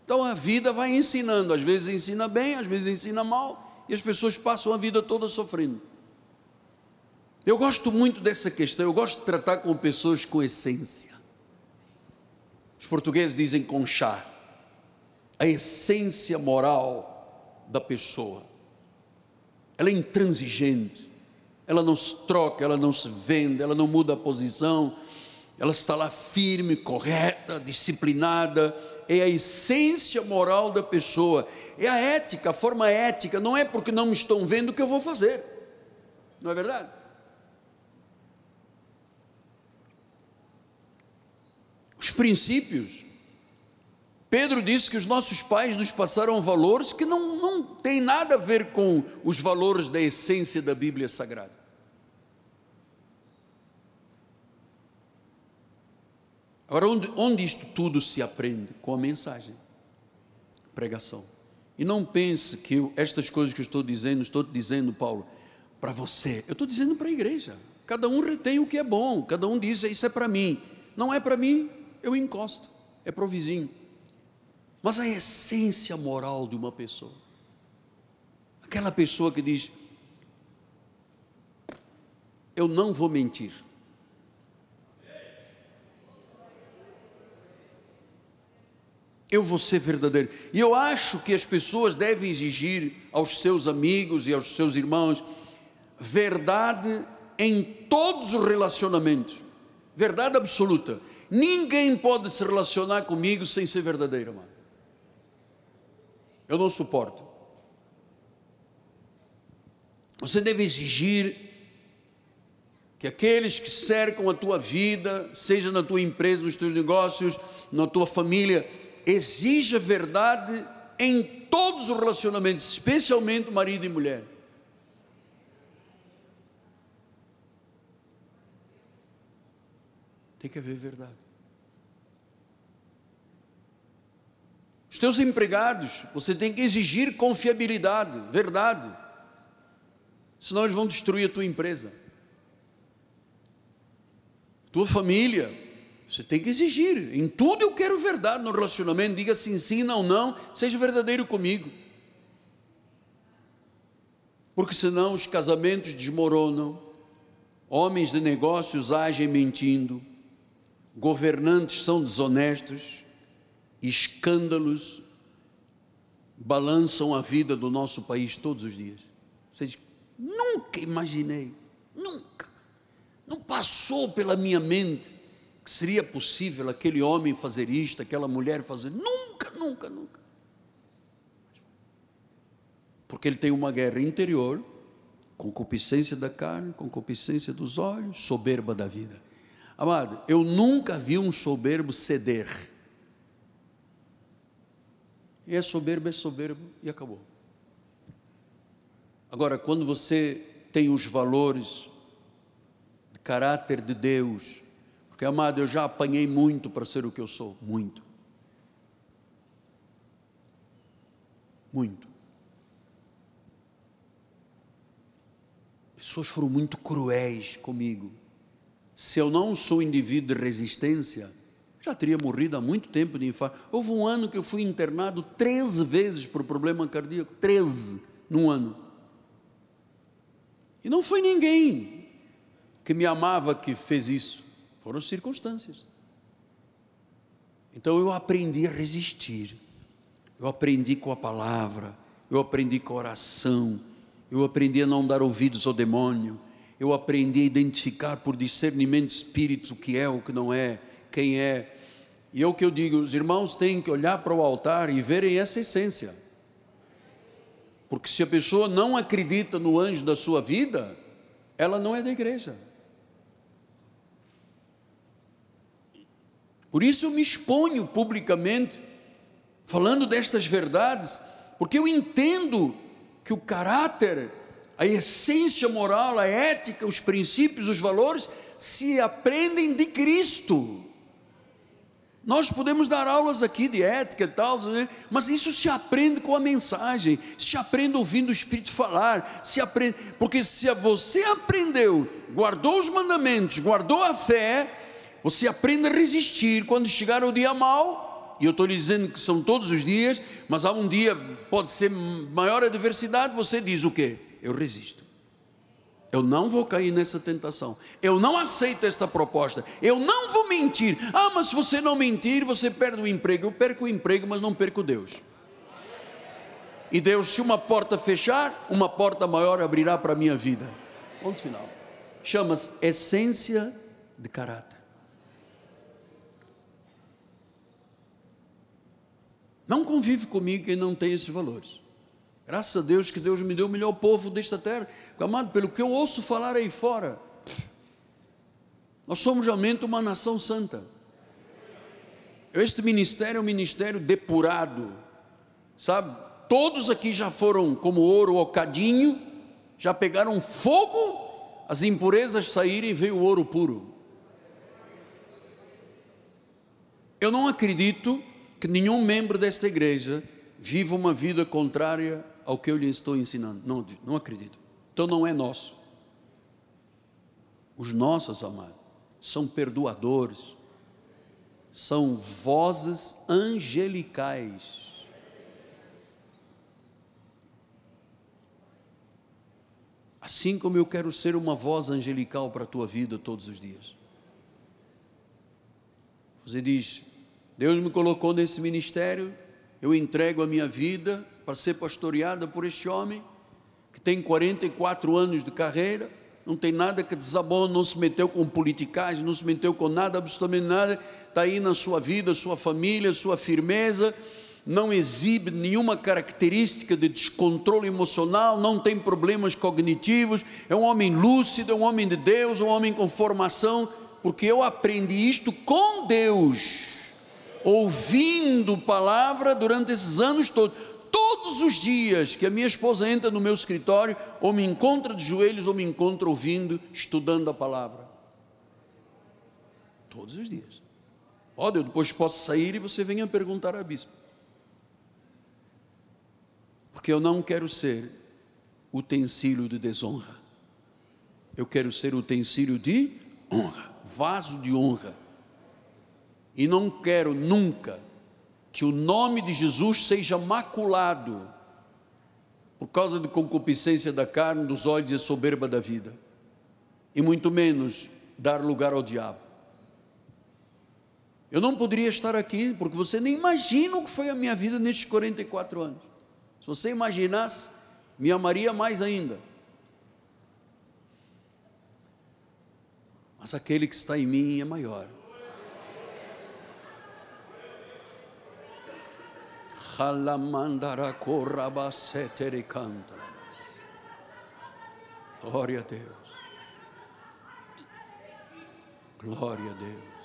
Então a vida vai ensinando, às vezes ensina bem, às vezes ensina mal, e as pessoas passam a vida toda sofrendo. Eu gosto muito dessa questão, eu gosto de tratar com pessoas com essência. Os portugueses dizem conchar. A essência moral da pessoa. Ela é intransigente. Ela não se troca, ela não se vende, ela não muda a posição. Ela está lá firme, correta, disciplinada. É a essência moral da pessoa. É a ética, a forma ética. Não é porque não me estão vendo que eu vou fazer. Não é verdade? Os princípios. Pedro disse que os nossos pais nos passaram valores que não, não tem nada a ver com os valores da essência da Bíblia Sagrada. Agora, onde, onde isto tudo se aprende? Com a mensagem, pregação. E não pense que eu, estas coisas que eu estou dizendo, estou dizendo, Paulo, para você. Eu estou dizendo para a igreja. Cada um retém o que é bom, cada um diz, isso é para mim. Não é para mim, eu encosto, é para o vizinho. Mas a essência moral de uma pessoa, aquela pessoa que diz: Eu não vou mentir. Eu vou ser verdadeiro. E eu acho que as pessoas devem exigir aos seus amigos e aos seus irmãos verdade em todos os relacionamentos. Verdade absoluta. Ninguém pode se relacionar comigo sem ser verdadeiro, mano. Eu não suporto. Você deve exigir que aqueles que cercam a tua vida, seja na tua empresa, nos teus negócios, na tua família, exija verdade em todos os relacionamentos, especialmente marido e mulher. Tem que haver verdade. Teus empregados, você tem que exigir confiabilidade, verdade. Senão eles vão destruir a tua empresa. Tua família, você tem que exigir. Em tudo eu quero verdade no relacionamento. Diga sim, sim, não, não. Seja verdadeiro comigo. porque senão os casamentos desmoronam, homens de negócios agem mentindo, governantes são desonestos, escândalos balançam a vida do nosso país todos os dias. Vocês nunca imaginei, nunca, não passou pela minha mente que seria possível aquele homem fazer isto, aquela mulher fazer. Nunca, nunca, nunca. Porque ele tem uma guerra interior, concupiscência da carne, concupiscência dos olhos, soberba da vida. Amado, eu nunca vi um soberbo ceder. E é soberbo, é soberbo e acabou. Agora, quando você tem os valores de caráter de Deus, porque amado, eu já apanhei muito para ser o que eu sou, muito. Muito. Pessoas foram muito cruéis comigo. Se eu não sou indivíduo de resistência, já teria morrido há muito tempo de infarto. Houve um ano que eu fui internado 13 vezes por problema cardíaco. 13 num ano. E não foi ninguém que me amava que fez isso. Foram circunstâncias. Então eu aprendi a resistir. Eu aprendi com a palavra. Eu aprendi com a oração. Eu aprendi a não dar ouvidos ao demônio. Eu aprendi a identificar por discernimento de espíritos o que é, o que não é quem é. E é o que eu digo, os irmãos têm que olhar para o altar e verem essa essência. Porque se a pessoa não acredita no anjo da sua vida, ela não é da igreja. Por isso eu me exponho publicamente, falando destas verdades, porque eu entendo que o caráter, a essência moral, a ética, os princípios, os valores se aprendem de Cristo. Nós podemos dar aulas aqui de ética e tal, né? mas isso se aprende com a mensagem, se aprende ouvindo o Espírito falar, se aprende, porque se você aprendeu, guardou os mandamentos, guardou a fé, você aprende a resistir quando chegar o dia mau, e eu estou lhe dizendo que são todos os dias, mas há um dia, pode ser maior adversidade, você diz o quê? Eu resisto. Eu não vou cair nessa tentação. Eu não aceito esta proposta. Eu não vou mentir. Ah, mas se você não mentir, você perde o emprego. Eu perco o emprego, mas não perco Deus. E Deus, se uma porta fechar, uma porta maior abrirá para a minha vida. Ponto final. Chama-se essência de caráter. Não convive comigo quem não tem esses valores. Graças a Deus que Deus me deu o melhor povo desta terra. Amado, pelo que eu ouço falar aí fora, nós somos realmente uma nação santa. Este ministério é um ministério depurado, sabe? Todos aqui já foram como ouro ou cadinho, já pegaram fogo, as impurezas saírem e veio o ouro puro. Eu não acredito que nenhum membro desta igreja viva uma vida contrária ao que eu lhe estou ensinando. Não, não acredito. Então não é nosso. Os nossos amados são perdoadores, são vozes angelicais. Assim como eu quero ser uma voz angelical para a tua vida todos os dias. Você diz: Deus me colocou nesse ministério, eu entrego a minha vida para ser pastoreada por este homem, que tem 44 anos de carreira, não tem nada que desabone, não se meteu com politicagem, não se meteu com nada, absolutamente nada, está aí na sua vida, sua família, sua firmeza, não exibe nenhuma característica de descontrole emocional, não tem problemas cognitivos, é um homem lúcido, é um homem de Deus, um homem com formação, porque eu aprendi isto com Deus, ouvindo palavra durante esses anos todos todos os dias que a minha esposa entra no meu escritório, ou me encontra de joelhos, ou me encontra ouvindo, estudando a palavra. Todos os dias. Olha, eu depois posso sair e você venha perguntar a bispo. Porque eu não quero ser utensílio de desonra. Eu quero ser utensílio de honra, vaso de honra. E não quero nunca que o nome de Jesus seja maculado por causa de concupiscência da carne, dos olhos e soberba da vida, e muito menos dar lugar ao diabo. Eu não poderia estar aqui, porque você nem imagina o que foi a minha vida nestes 44 anos. Se você imaginasse, me amaria mais ainda. Mas aquele que está em mim é maior. Glória a Deus. Glória a Deus.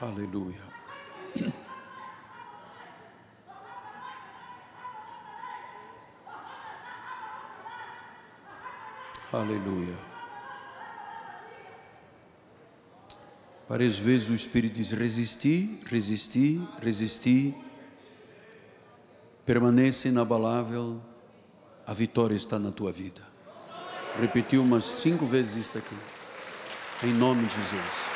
Aleluia. Aleluia. Várias vezes o Espírito diz: resistir, resistir, resistir. Permanece inabalável, a vitória está na tua vida. Repetiu umas cinco vezes isso aqui. Em nome de Jesus.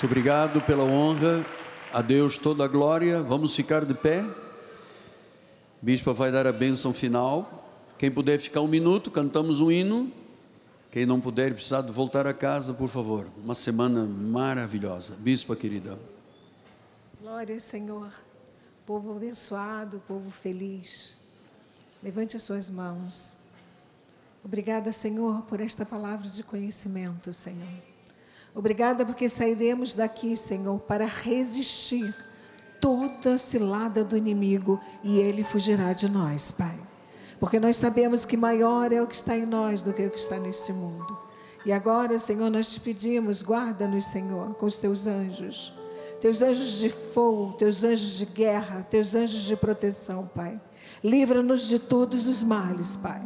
Muito obrigado pela honra. A Deus toda a glória. Vamos ficar de pé. Bispo vai dar a bênção final. Quem puder ficar um minuto, cantamos um hino. Quem não puder precisar de voltar a casa, por favor. Uma semana maravilhosa. Bispa querida. Glória, Senhor. Povo abençoado, povo feliz. Levante as suas mãos. Obrigada, Senhor, por esta palavra de conhecimento, Senhor. Obrigada porque sairemos daqui, Senhor, para resistir toda cilada do inimigo e ele fugirá de nós, Pai. Porque nós sabemos que maior é o que está em nós do que o que está nesse mundo. E agora, Senhor, nós te pedimos, guarda-nos, Senhor, com os teus anjos. Teus anjos de fogo, teus anjos de guerra, teus anjos de proteção, Pai. Livra-nos de todos os males, Pai.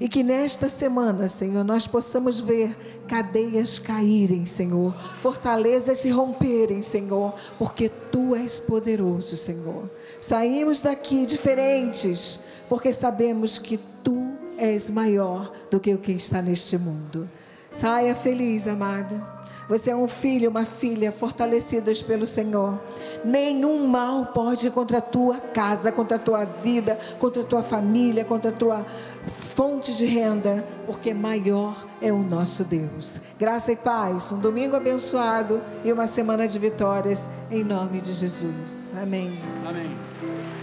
E que nesta semana, Senhor, nós possamos ver cadeias caírem, Senhor, fortalezas se romperem, Senhor, porque Tu és poderoso, Senhor. Saímos daqui diferentes, porque sabemos que Tu és maior do que o que está neste mundo. Saia feliz, amado. Você é um filho, uma filha fortalecidas pelo Senhor. Nenhum mal pode ir contra a tua casa, contra a tua vida, contra a tua família, contra a tua fonte de renda, porque maior é o nosso Deus. Graça e paz, um domingo abençoado e uma semana de vitórias, em nome de Jesus. Amém. Amém.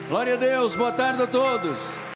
Glória a Deus, boa tarde a todos.